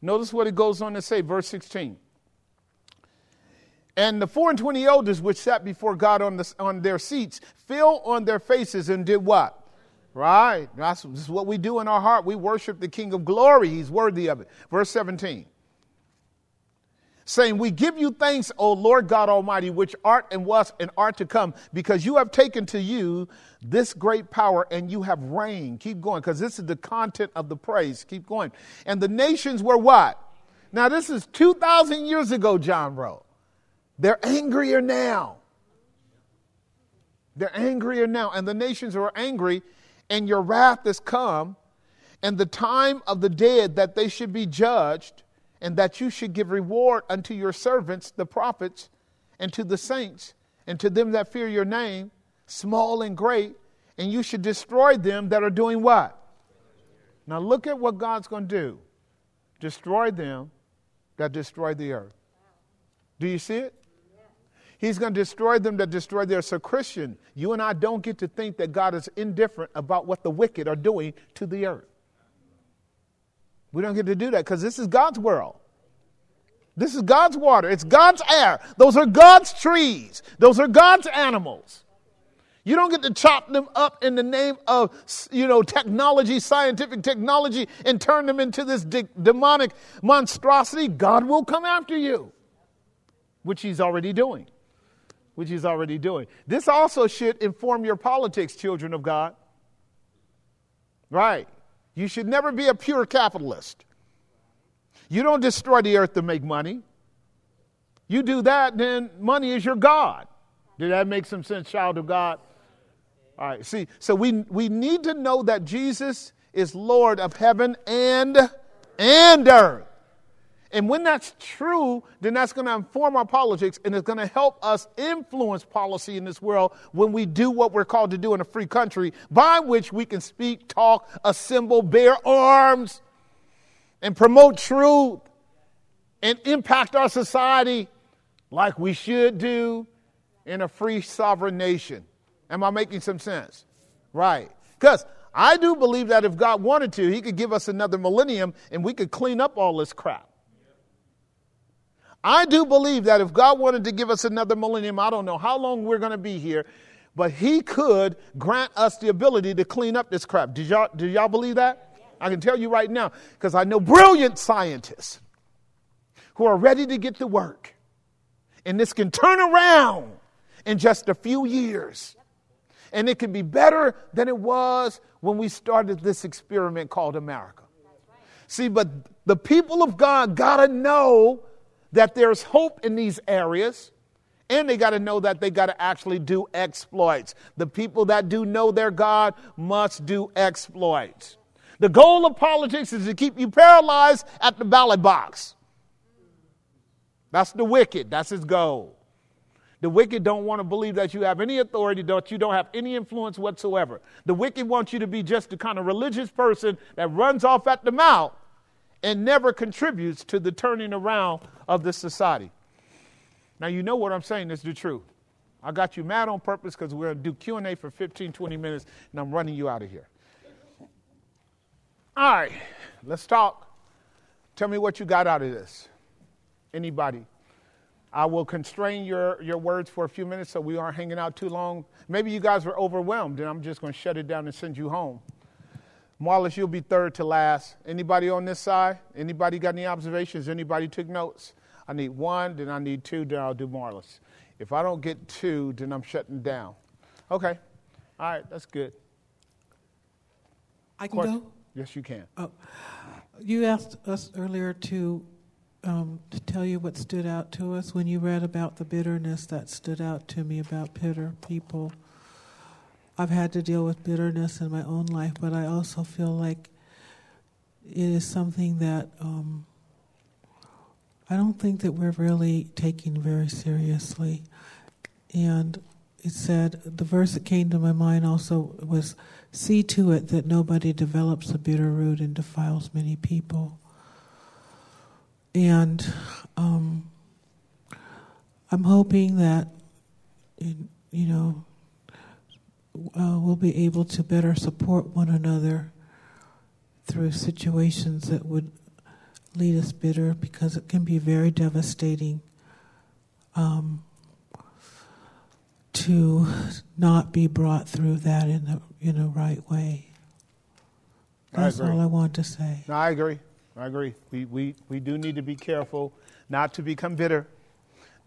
Notice what it goes on to say, verse 16. And the four and twenty elders which sat before God on, the, on their seats fell on their faces and did what? Right. That's, this is what we do in our heart. We worship the King of glory. He's worthy of it. Verse 17 saying, We give you thanks, O Lord God Almighty, which art and was and art to come, because you have taken to you this great power and you have reigned. Keep going, because this is the content of the praise. Keep going. And the nations were what? Now, this is 2,000 years ago, John wrote. They're angrier now. They're angrier now. And the nations are angry, and your wrath is come, and the time of the dead that they should be judged and that you should give reward unto your servants, the prophets, and to the saints, and to them that fear your name, small and great, and you should destroy them that are doing what? Now look at what God's going to do destroy them that destroy the earth. Do you see it? He's going to destroy them that destroy their. So, Christian, you and I don't get to think that God is indifferent about what the wicked are doing to the earth. We don't get to do that because this is God's world. This is God's water. It's God's air. Those are God's trees. Those are God's animals. You don't get to chop them up in the name of, you know, technology, scientific technology, and turn them into this de- demonic monstrosity. God will come after you, which He's already doing. Which He's already doing. This also should inform your politics, children of God. Right. You should never be a pure capitalist. You don't destroy the earth to make money. You do that, then money is your God. Did that make some sense, child of God? All right, see, so we, we need to know that Jesus is Lord of heaven and, and earth. And when that's true, then that's going to inform our politics and it's going to help us influence policy in this world when we do what we're called to do in a free country, by which we can speak, talk, assemble, bear arms, and promote truth and impact our society like we should do in a free sovereign nation. Am I making some sense? Right. Because I do believe that if God wanted to, He could give us another millennium and we could clean up all this crap. I do believe that if God wanted to give us another millennium, I don't know how long we're going to be here, but He could grant us the ability to clean up this crap. Did y'all, do y'all believe that? I can tell you right now, because I know brilliant scientists who are ready to get to work. And this can turn around in just a few years. And it can be better than it was when we started this experiment called America. See, but the people of God got to know that there's hope in these areas. And they got to know that they got to actually do exploits. The people that do know their God must do exploits. The goal of politics is to keep you paralyzed at the ballot box. That's the wicked. That's his goal. The wicked don't want to believe that you have any authority, that you don't have any influence whatsoever. The wicked wants you to be just the kind of religious person that runs off at the mouth and never contributes to the turning around of the society. Now you know what I'm saying is the truth. I got you mad on purpose because we're going to do Q&A for 15, 20 minutes, and I'm running you out of here. All right, let's talk. Tell me what you got out of this. Anybody? I will constrain your, your words for a few minutes so we aren't hanging out too long. Maybe you guys were overwhelmed, and I'm just going to shut it down and send you home. Marlis, you'll be third to last. Anybody on this side? Anybody got any observations? Anybody took notes? I need one, then I need two, then I'll do Marlis. If I don't get two, then I'm shutting down. Okay. All right, that's good. I can go? Yes, you can. Oh, you asked us earlier to um, to tell you what stood out to us when you read about the bitterness that stood out to me about bitter people. I've had to deal with bitterness in my own life, but I also feel like it is something that um, I don't think that we're really taking very seriously. And it said, the verse that came to my mind also was, See to it that nobody develops a bitter root and defiles many people. And um, I'm hoping that in, you know, uh, we'll be able to better support one another through situations that would lead us bitter because it can be very devastating um, to not be brought through that in the in a right way. That's I all I want to say. No, I agree. I agree. We, we, we do need to be careful not to become bitter.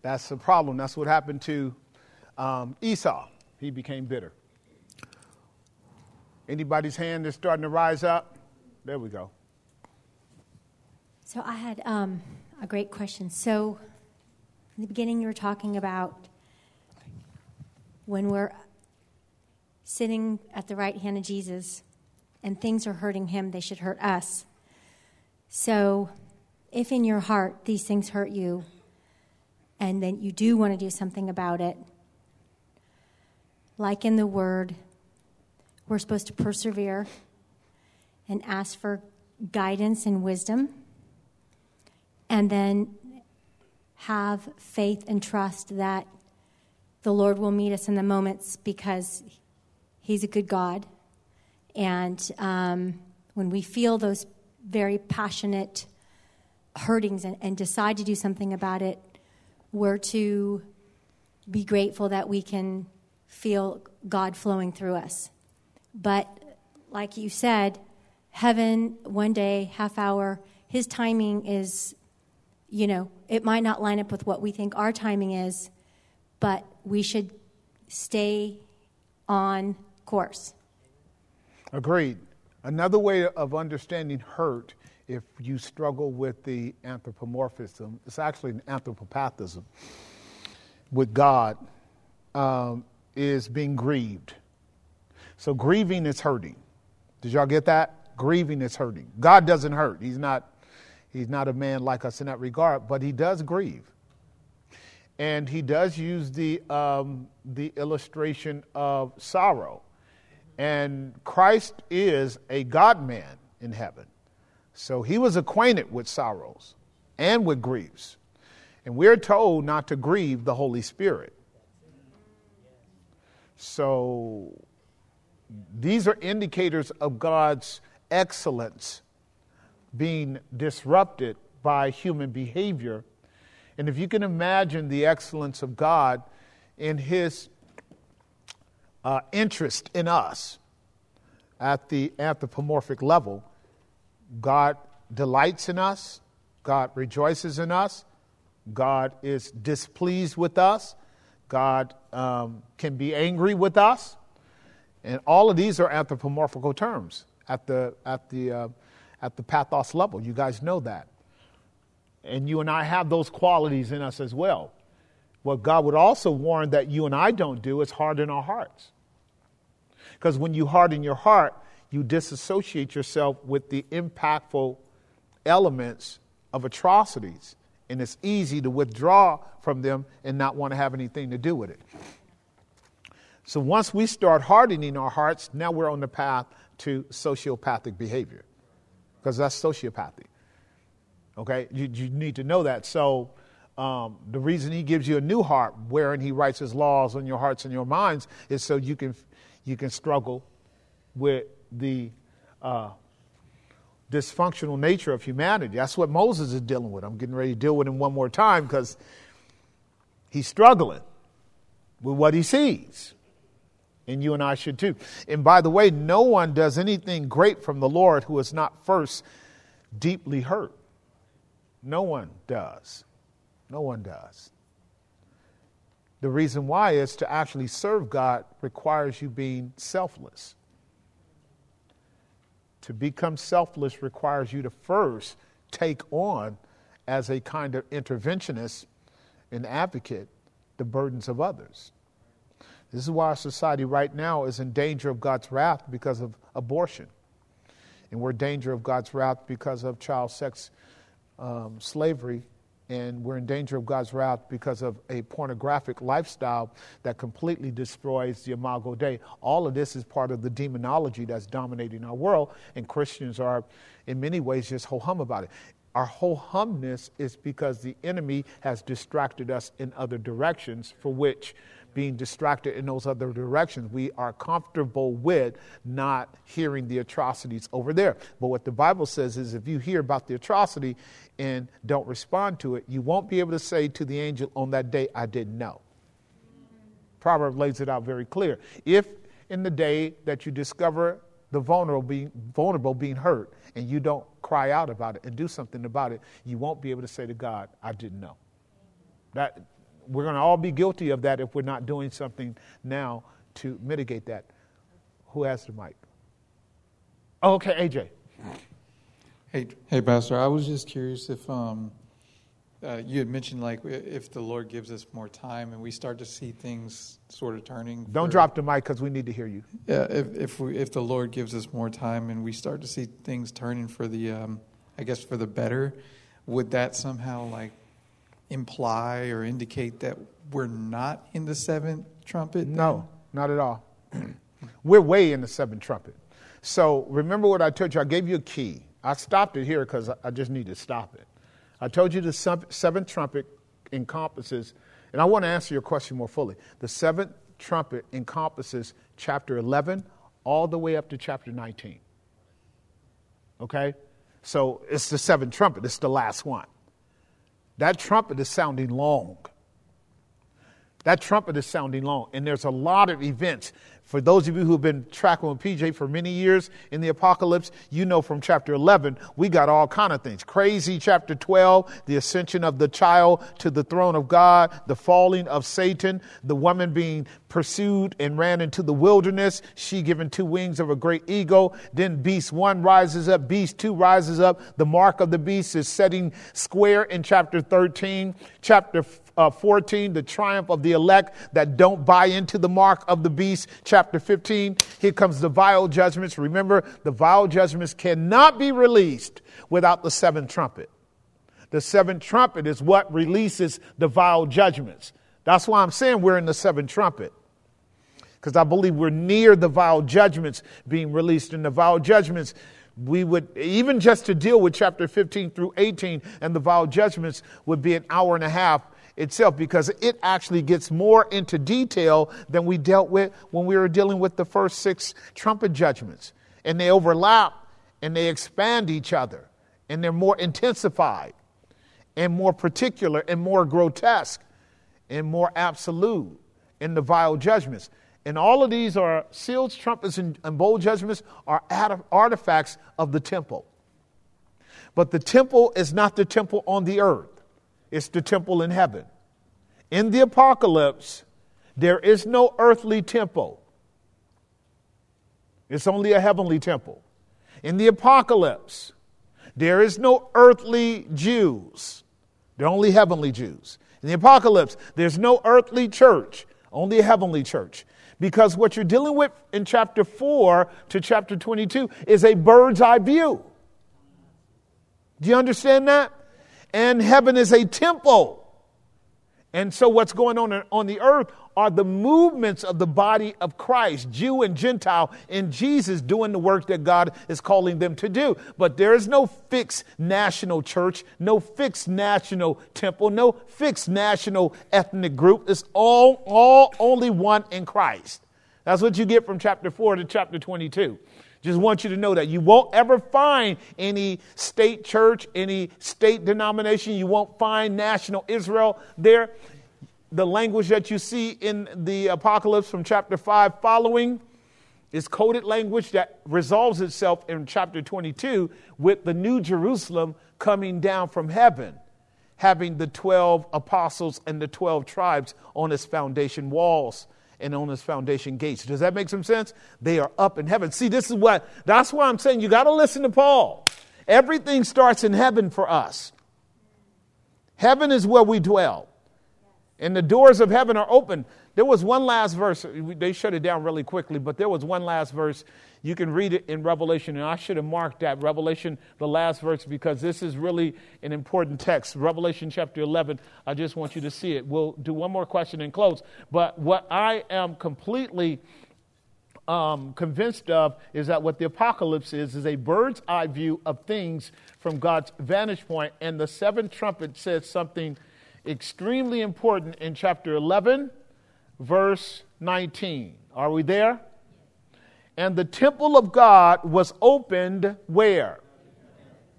That's the problem. That's what happened to um, Esau. He became bitter. Anybody's hand is starting to rise up? There we go. So I had um, a great question. So in the beginning, you were talking about when we're sitting at the right hand of Jesus and things are hurting him, they should hurt us. So if in your heart these things hurt you and then you do want to do something about it, like in the Word, we're supposed to persevere and ask for guidance and wisdom, and then have faith and trust that the Lord will meet us in the moments because He's a good God. And um, when we feel those very passionate hurtings and, and decide to do something about it, we're to be grateful that we can feel God flowing through us. But like you said, heaven, one day, half hour, his timing is, you know, it might not line up with what we think our timing is, but we should stay on course. Agreed. Another way of understanding hurt, if you struggle with the anthropomorphism, it's actually an anthropopathism with God, um, is being grieved. So grieving is hurting. Did y'all get that? Grieving is hurting. God doesn't hurt. He's not, he's not a man like us in that regard, but he does grieve. And he does use the, um, the illustration of sorrow. And Christ is a God man in heaven. So he was acquainted with sorrows and with griefs. And we're told not to grieve the Holy Spirit. So these are indicators of God's excellence being disrupted by human behavior. And if you can imagine the excellence of God in His uh, interest in us at the anthropomorphic level, God delights in us, God rejoices in us, God is displeased with us, God um, can be angry with us. And all of these are anthropomorphical terms at the, at the, uh, at the pathos level. You guys know that. And you and I have those qualities in us as well. What God would also warn that you and I don't do is harden our hearts. Because when you harden your heart, you disassociate yourself with the impactful elements of atrocities. And it's easy to withdraw from them and not want to have anything to do with it. So once we start hardening our hearts, now we're on the path to sociopathic behavior because that's sociopathy. Okay, you, you, need to know that. So um, the reason he gives you a new heart, wherein he writes his laws on your hearts and your minds, is so you can you can struggle with the uh, dysfunctional nature of humanity. That's what Moses is dealing with. I'm getting ready to deal with him one more time because he's struggling with what he sees. And you and I should too. And by the way, no one does anything great from the Lord who is not first deeply hurt. No one does. No one does. The reason why is to actually serve God requires you being selfless. To become selfless requires you to first take on, as a kind of interventionist and advocate, the burdens of others. This is why our society right now is in danger of God's wrath because of abortion. And we're in danger of God's wrath because of child sex um, slavery. And we're in danger of God's wrath because of a pornographic lifestyle that completely destroys the Imago Dei. All of this is part of the demonology that's dominating our world, and Christians are, in many ways, just ho hum about it. Our ho humness is because the enemy has distracted us in other directions for which being distracted in those other directions. We are comfortable with not hearing the atrocities over there. But what the Bible says is if you hear about the atrocity and don't respond to it, you won't be able to say to the angel on that day, I didn't know. Proverb lays it out very clear. If in the day that you discover the vulnerable being, vulnerable being hurt and you don't cry out about it and do something about it, you won't be able to say to God, I didn't know. That, we're going to all be guilty of that if we're not doing something now to mitigate that. Who has the mic? Okay, AJ. Hey, hey, Pastor. I was just curious if um, uh, you had mentioned like if the Lord gives us more time and we start to see things sort of turning. Don't for, drop the mic because we need to hear you. Yeah, if if, we, if the Lord gives us more time and we start to see things turning for the, um, I guess for the better, would that somehow like imply or indicate that we're not in the seventh trumpet? Then? No, not at all. we're way in the seventh trumpet. So remember what I told you. I gave you a key. I stopped it here because I just need to stop it. I told you the seventh trumpet encompasses, and I want to answer your question more fully. The seventh trumpet encompasses chapter 11 all the way up to chapter 19. Okay? So it's the seventh trumpet, it's the last one. That trumpet is sounding long. That trumpet is sounding long. And there's a lot of events for those of you who've been tracking with PJ for many years in the apocalypse, you know from chapter 11, we got all kind of things. Crazy chapter 12, the ascension of the child to the throne of God, the falling of Satan, the woman being pursued and ran into the wilderness, she given two wings of a great eagle. Then beast 1 rises up, beast 2 rises up. The mark of the beast is setting square in chapter 13. Chapter uh, 14, the triumph of the elect that don't buy into the mark of the beast. Chapter 15, here comes the vial judgments. Remember, the vial judgments cannot be released without the seventh trumpet. The seventh trumpet is what releases the vial judgments. That's why I'm saying we're in the seventh trumpet. Because I believe we're near the vial judgments being released. In the vial judgments, we would, even just to deal with chapter 15 through 18 and the vial judgments, would be an hour and a half itself because it actually gets more into detail than we dealt with when we were dealing with the first six trumpet judgments. And they overlap and they expand each other and they're more intensified and more particular and more grotesque and more absolute in the vial judgments. And all of these are seals, trumpets, and, and bowl judgments are artifacts of the temple. But the temple is not the temple on the earth. It's the temple in heaven. In the apocalypse, there is no earthly temple, it's only a heavenly temple. In the apocalypse, there is no earthly Jews, they're only heavenly Jews. In the apocalypse, there's no earthly church, only a heavenly church. Because what you're dealing with in chapter 4 to chapter 22 is a bird's eye view. Do you understand that? And heaven is a temple. And so, what's going on on the earth are the movements of the body of Christ, Jew and Gentile, in Jesus doing the work that God is calling them to do. But there is no fixed national church, no fixed national temple, no fixed national ethnic group. It's all, all only one in Christ. That's what you get from chapter 4 to chapter 22. Just want you to know that you won't ever find any state church, any state denomination. You won't find national Israel there. The language that you see in the apocalypse from chapter 5 following is coded language that resolves itself in chapter 22 with the new Jerusalem coming down from heaven, having the 12 apostles and the 12 tribes on its foundation walls and on his foundation gates. Does that make some sense? They are up in heaven. See, this is what, that's why I'm saying you got to listen to Paul. Everything starts in heaven for us. Heaven is where we dwell, and the doors of heaven are open. There was one last verse, they shut it down really quickly, but there was one last verse you can read it in Revelation, and I should have marked that Revelation, the last verse, because this is really an important text. Revelation chapter 11, I just want you to see it. We'll do one more question and close. But what I am completely um, convinced of is that what the apocalypse is is a bird's eye view of things from God's vantage point. And the seventh trumpet says something extremely important in chapter 11, verse 19. Are we there? And the temple of God was opened where?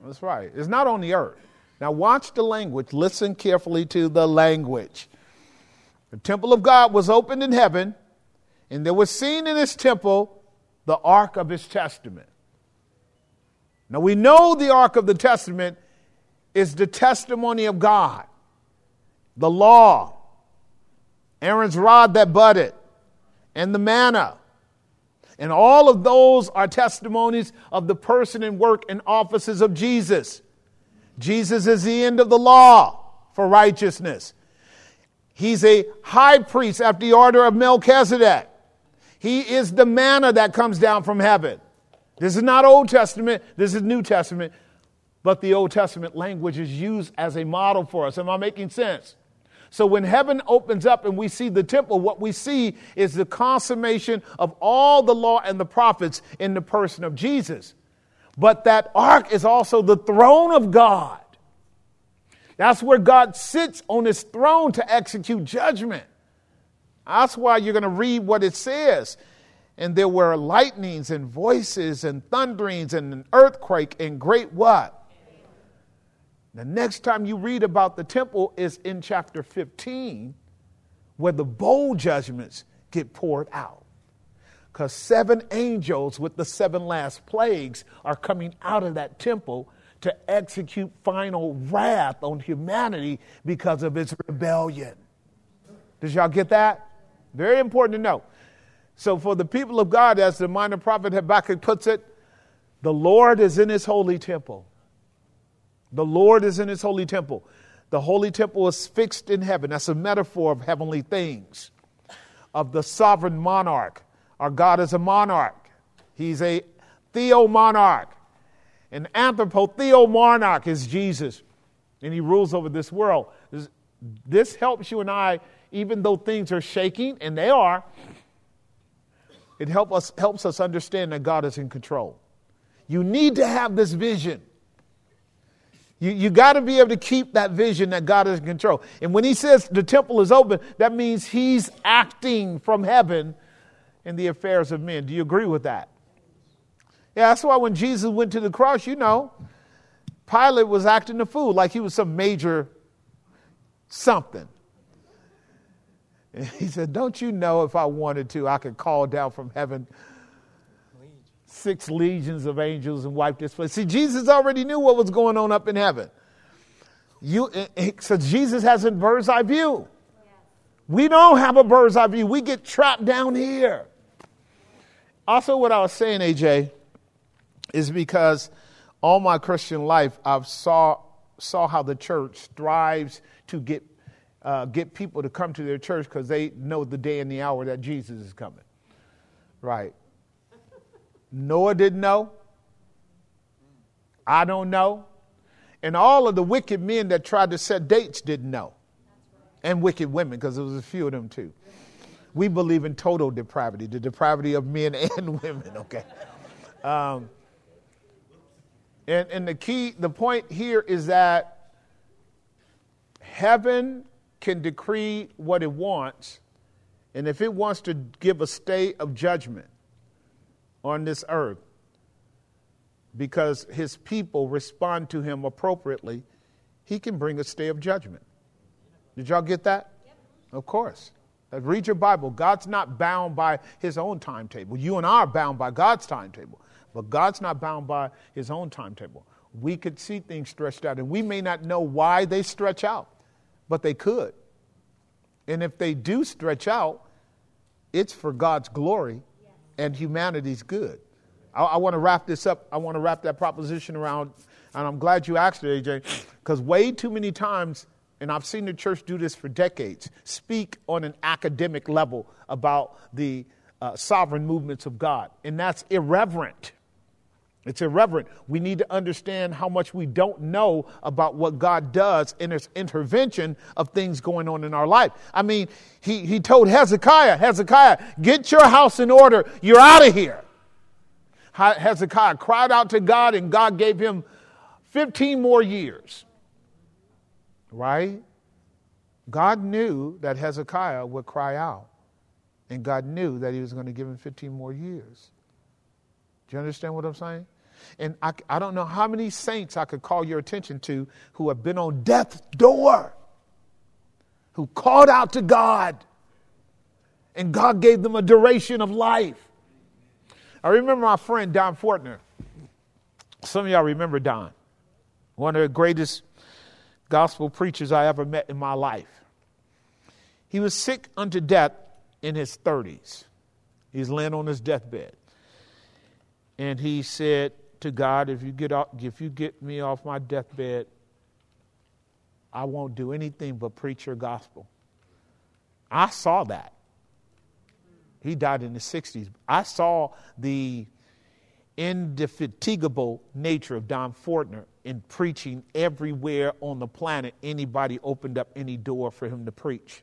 That's right. It's not on the earth. Now, watch the language. Listen carefully to the language. The temple of God was opened in heaven, and there was seen in his temple the ark of his testament. Now, we know the ark of the testament is the testimony of God, the law, Aaron's rod that budded, and the manna. And all of those are testimonies of the person and work and offices of Jesus. Jesus is the end of the law for righteousness. He's a high priest after the order of Melchizedek. He is the manna that comes down from heaven. This is not Old Testament, this is New Testament, but the Old Testament language is used as a model for us. Am I making sense? So when heaven opens up and we see the temple, what we see is the consummation of all the law and the prophets in the person of Jesus. But that ark is also the throne of God. That's where God sits on his throne to execute judgment. That's why you're going to read what it says. And there were lightnings and voices and thunderings and an earthquake and great what? The next time you read about the temple is in chapter 15, where the bowl judgments get poured out. Because seven angels with the seven last plagues are coming out of that temple to execute final wrath on humanity because of its rebellion. Did y'all get that? Very important to know. So, for the people of God, as the minor prophet Habakkuk puts it, the Lord is in his holy temple. The Lord is in his holy temple. The holy temple is fixed in heaven. That's a metaphor of heavenly things, of the sovereign monarch. Our God is a monarch, he's a theomonarch. An anthropotheomonarch is Jesus, and he rules over this world. This, helps you and I, even though things are shaking, and they are, it help us, helps us understand that God is in control. You need to have this vision. You, you got to be able to keep that vision that God is in control. And when he says the temple is open, that means he's acting from heaven in the affairs of men. Do you agree with that? Yeah, that's why when Jesus went to the cross, you know, Pilate was acting a fool like he was some major something. And he said, Don't you know if I wanted to, I could call down from heaven six legions of angels and wipe this place? See, Jesus already knew what was going on up in heaven. You, eh, eh, so Jesus has a bird's eye view. We don't have a bird's eye view. We get trapped down here. Also, what I was saying, AJ, is because all my Christian life I've saw saw how the church strives to get uh, get people to come to their church because they know the day and the hour that Jesus is coming. Right. Noah didn't know. I don't know. And all of the wicked men that tried to set dates didn't know. And wicked women, because there was a few of them too. We believe in total depravity, the depravity of men and women, okay? Um, and, and the key, the point here is that heaven can decree what it wants, and if it wants to give a stay of judgment on this earth, because his people respond to him appropriately, he can bring a stay of judgment. Did y'all get that? Yep. Of course. Read your Bible. God's not bound by his own timetable. You and I are bound by God's timetable. But God's not bound by his own timetable. We could see things stretched out, and we may not know why they stretch out, but they could. And if they do stretch out, it's for God's glory and humanity's good. I, I want to wrap this up. I want to wrap that proposition around, and I'm glad you asked it, AJ, because way too many times, and I've seen the church do this for decades, speak on an academic level about the uh, sovereign movements of God, and that's irreverent. It's irreverent. We need to understand how much we don't know about what God does in his intervention of things going on in our life. I mean, he, he told Hezekiah, Hezekiah, get your house in order. You're out of here. Hezekiah cried out to God, and God gave him 15 more years. Right? God knew that Hezekiah would cry out. And God knew that He was going to give him 15 more years. Do you understand what I'm saying? And I, I don't know how many saints I could call your attention to who have been on death's door, who called out to God, and God gave them a duration of life. I remember my friend Don Fortner. Some of y'all remember Don, one of the greatest gospel preachers I ever met in my life. He was sick unto death in his 30s. He's laying on his deathbed. And he said to God, if you get, off, if you get me off my deathbed, I won't do anything but preach your gospel. I saw that. He died in the 60s. I saw the indefatigable nature of Don Fortner in preaching everywhere on the planet anybody opened up any door for him to preach.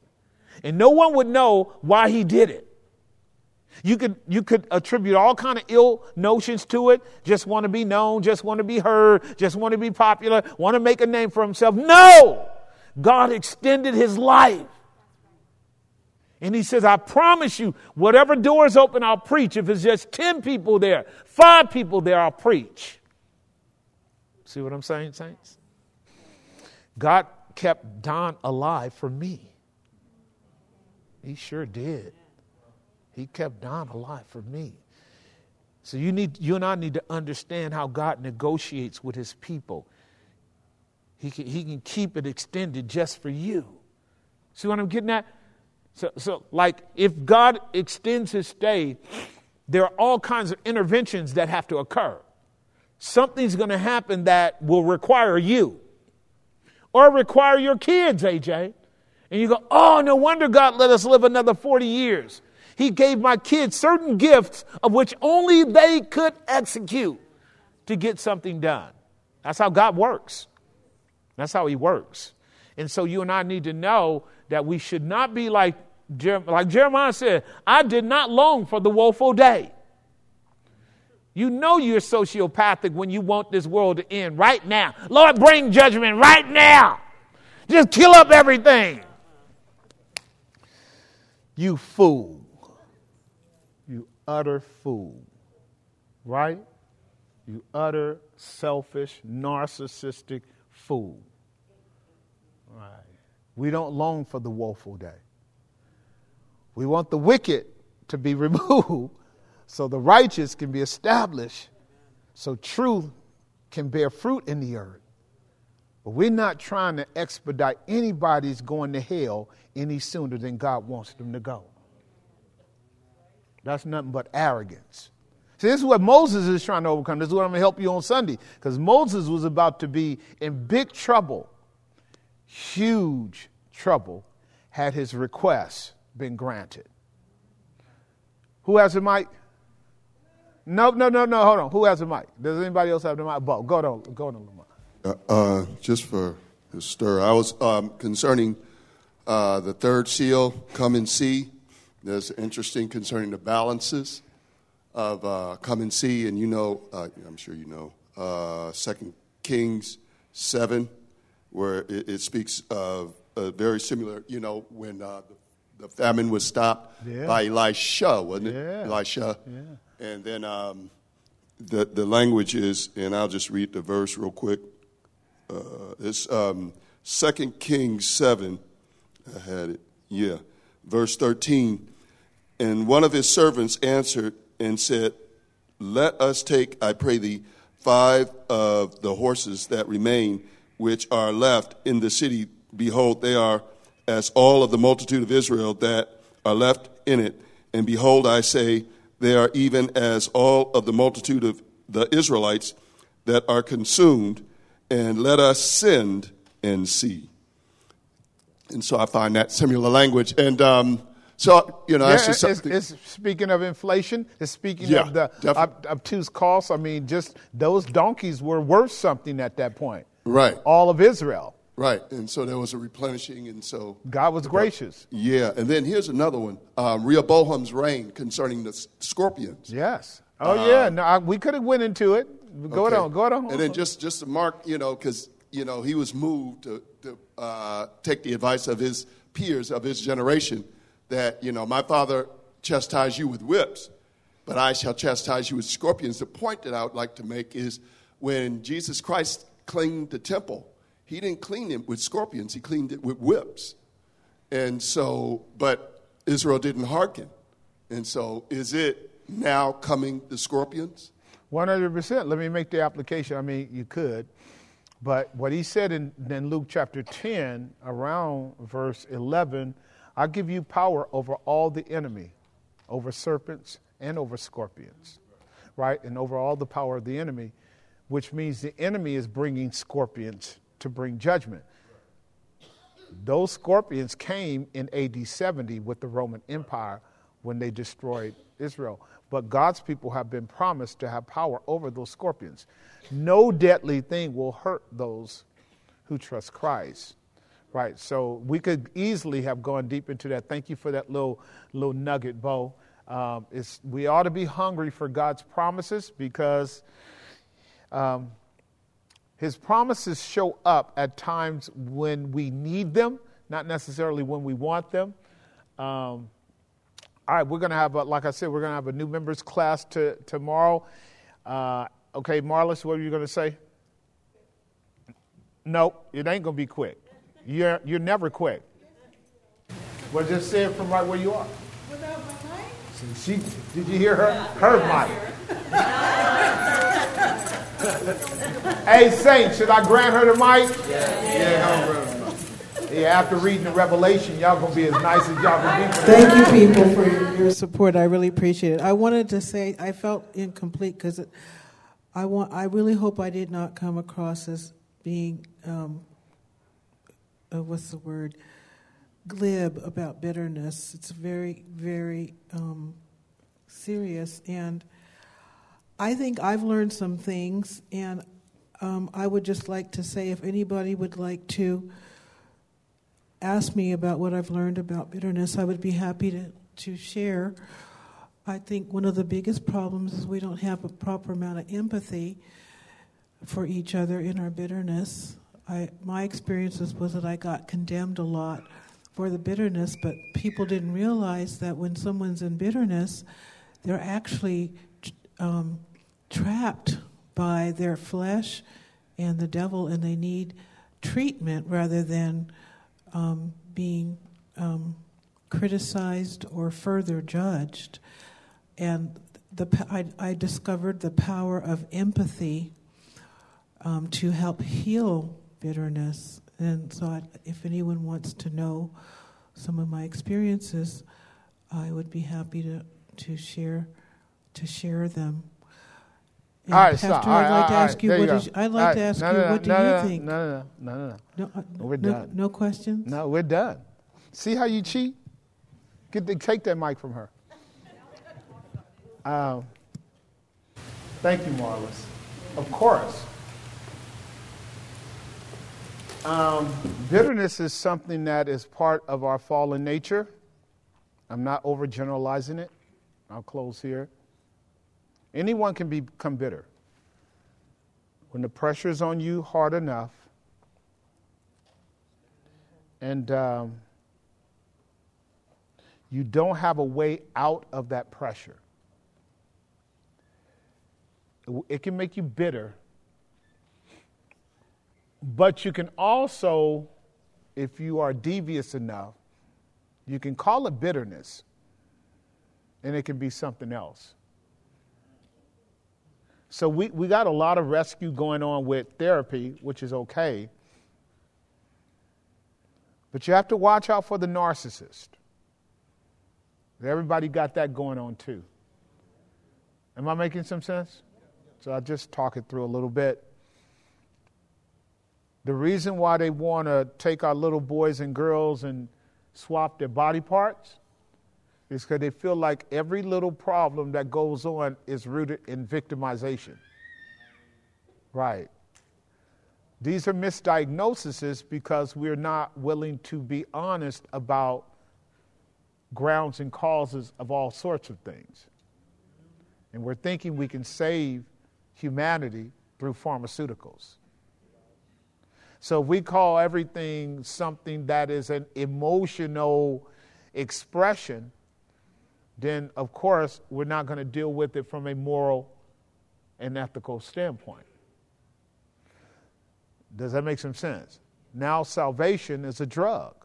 And no one would know why he did it. You could, you could attribute all kind of ill notions to it. Just want to be known, just want to be heard, just want to be popular, want to make a name for himself. No! God extended his life. And he says, I promise you, whatever doors open, I'll preach. If it's just 10 people there, five people there, I'll preach. See what I'm saying, saints? God kept Don alive for me. He sure did. He kept Don alive for me. So you need you and I need to understand how God negotiates with his people. He can, he can keep it extended just for you. See what I'm getting at? So, so like if God extends his stay, there are all kinds of interventions that have to occur. Something's going to happen that will require you or require your kids, AJ. And you go, oh, no wonder God let us live another 40 years. He gave my kids certain gifts of which only they could execute to get something done. That's how God works. That's how He works. And so you and I need to know that we should not be like, like Jeremiah said, I did not long for the woeful day. You know you're sociopathic when you want this world to end right now. Lord, bring judgment right now. Just kill up everything. You fool utter fool, right? You utter selfish, narcissistic fool. Right. We don't long for the woeful day. We want the wicked to be removed so the righteous can be established, so truth can bear fruit in the earth. But we're not trying to expedite anybody's going to hell any sooner than God wants them to go. That's nothing but arrogance. See, this is what Moses is trying to overcome. This is what I'm going to help you on Sunday. Because Moses was about to be in big trouble, huge trouble, had his request been granted. Who has the mic? No, no, no, no. Hold on. Who has the mic? Does anybody else have the mic? Bo, go on, go on, uh, uh, just for the stir, I was um, concerning uh, the third seal, come and see. There's interesting concerning the balances of uh, come and see, and you know, uh, I'm sure you know, uh, Second Kings seven, where it, it speaks of a very similar. You know, when uh, the, the, famine was stopped yeah. by Elisha, wasn't it? Yeah. Elisha, yeah. and then um, the the language is, and I'll just read the verse real quick. Uh, it's um, Second Kings seven. I had it. Yeah, verse thirteen. And one of his servants answered and said, Let us take, I pray thee, five of the horses that remain, which are left in the city. Behold, they are as all of the multitude of Israel that are left in it. And behold, I say, they are even as all of the multitude of the Israelites that are consumed. And let us send and see. And so I find that similar language. And um, so, you know, yeah, it's, it's, speaking of inflation, it's speaking yeah, of the ob- obtuse costs. I mean, just those donkeys were worth something at that point. Right. All of Israel. Right. And so there was a replenishing, and so. God was gracious. Yeah. And then here's another one um, Rehoboam's reign concerning the scorpions. Yes. Oh, uh, yeah. No, I, we could have went into it. Go okay. on. Go on. And then just, just to mark, you know, because, you know, he was moved to, to uh, take the advice of his peers, of his generation that, you know, my father chastised you with whips, but I shall chastise you with scorpions. The point that I would like to make is when Jesus Christ cleaned the temple, he didn't clean it with scorpions, he cleaned it with whips. And so, but Israel didn't hearken. And so, is it now coming the scorpions? 100%. Let me make the application. I mean, you could. But what he said in, in Luke chapter 10, around verse 11, I give you power over all the enemy, over serpents and over scorpions, right? And over all the power of the enemy, which means the enemy is bringing scorpions to bring judgment. Those scorpions came in AD 70 with the Roman Empire when they destroyed Israel. But God's people have been promised to have power over those scorpions. No deadly thing will hurt those who trust Christ. Right. So we could easily have gone deep into that. Thank you for that little little nugget, Bo. Um, we ought to be hungry for God's promises because um, His promises show up at times when we need them, not necessarily when we want them. Um, all right, we're going to have, a, like I said, we're going to have a new members class to, tomorrow. Uh, okay, Marlis, what are you going to say? No, it ain't going to be quick. You're, you're never quick. Well, just say it from right where you are. Without my mic? She, did you hear her? Her mic. hey, Saint, should I grant her the mic? Yeah. Yeah, yeah, after reading the Revelation, y'all gonna be as nice as y'all can be. Thank you, people, for your, your, support. I really appreciate it. I wanted to say I felt incomplete because I want. I really hope I did not come across as being um, uh, what's the word glib about bitterness. It's very, very um, serious, and I think I've learned some things, and um, I would just like to say if anybody would like to ask me about what I've learned about bitterness, I would be happy to, to share. I think one of the biggest problems is we don't have a proper amount of empathy for each other in our bitterness. I, my experiences was that I got condemned a lot for the bitterness, but people didn't realize that when someone's in bitterness, they're actually um, trapped by their flesh and the devil, and they need treatment rather than um, being um, criticized or further judged. And the, I, I discovered the power of empathy um, to help heal bitterness. And so, I, if anyone wants to know some of my experiences, I would be happy to, to share to share them. And all right, Pastor, stop. I'd like to ask you, what is, I'd like right. to ask no, you, no, what no, do no, you think? No, no, no, no, no. No, uh, we're no, done. No questions? No, we're done. See how you cheat? Get the, take that mic from her. Um, thank you, Marlis. Of course. Um, bitterness is something that is part of our fallen nature. I'm not overgeneralizing it. I'll close here. Anyone can become bitter. When the pressure is on you hard enough, and um, you don't have a way out of that pressure, it can make you bitter. But you can also, if you are devious enough, you can call it bitterness, and it can be something else. So we, we got a lot of rescue going on with therapy, which is okay. But you have to watch out for the narcissist. Everybody got that going on too. Am I making some sense? So I'll just talk it through a little bit. The reason why they want to take our little boys and girls and swap their body parts is because they feel like every little problem that goes on is rooted in victimization. Right. These are misdiagnoses because we're not willing to be honest about grounds and causes of all sorts of things. And we're thinking we can save humanity through pharmaceuticals. So if we call everything something that is an emotional expression then of course we're not going to deal with it from a moral and ethical standpoint. Does that make some sense? Now, salvation is a drug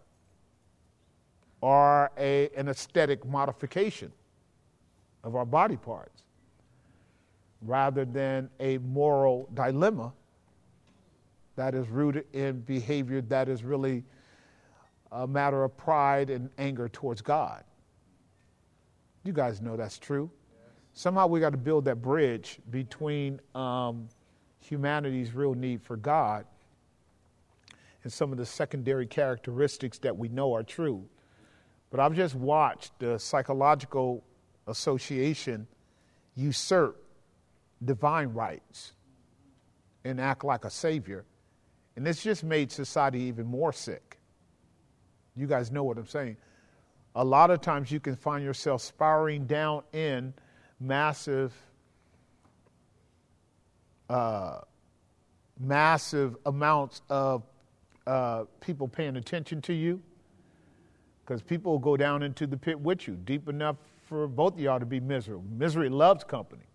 or a, an aesthetic modification of our body parts rather than a moral dilemma that is rooted in behavior that is really a matter of pride and anger towards God. You guys know that's true. Somehow we got to build that bridge between um, humanity's real need for God and some of the secondary characteristics that we know are true. But I've just watched the psychological association usurp divine rights and act like a savior. And it's just made society even more sick. You guys know what I'm saying. A lot of times you can find yourself spiraling down in massive, uh, massive amounts of uh, people paying attention to you. Because people will go down into the pit with you, deep enough for both of y'all to be miserable. Misery loves company.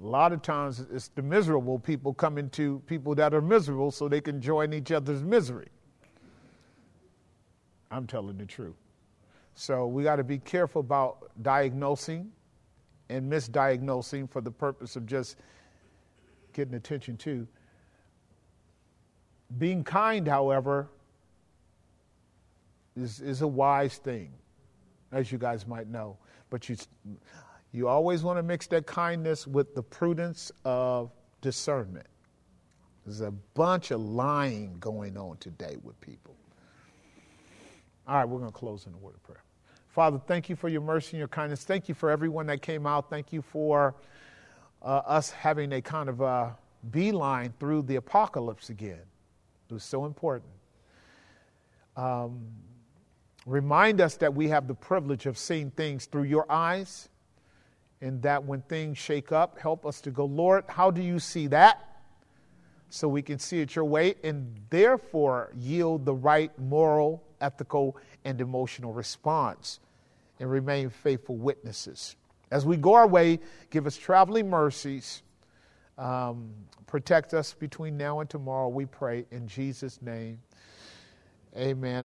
A lot of times it's the miserable people coming to people that are miserable so they can join each other's misery. I'm telling the truth. So we got to be careful about diagnosing and misdiagnosing for the purpose of just getting attention to. Being kind, however, is, is a wise thing, as you guys might know. But you, you always want to mix that kindness with the prudence of discernment. There's a bunch of lying going on today with people. All right, we're going to close in a word of prayer. Father, thank you for your mercy and your kindness. Thank you for everyone that came out. Thank you for uh, us having a kind of a beeline through the apocalypse again. It was so important. Um, remind us that we have the privilege of seeing things through your eyes and that when things shake up, help us to go, Lord, how do you see that? So we can see it your way and therefore yield the right moral, ethical, and emotional response and remain faithful witnesses. As we go our way, give us traveling mercies. Um, protect us between now and tomorrow, we pray in Jesus' name. Amen.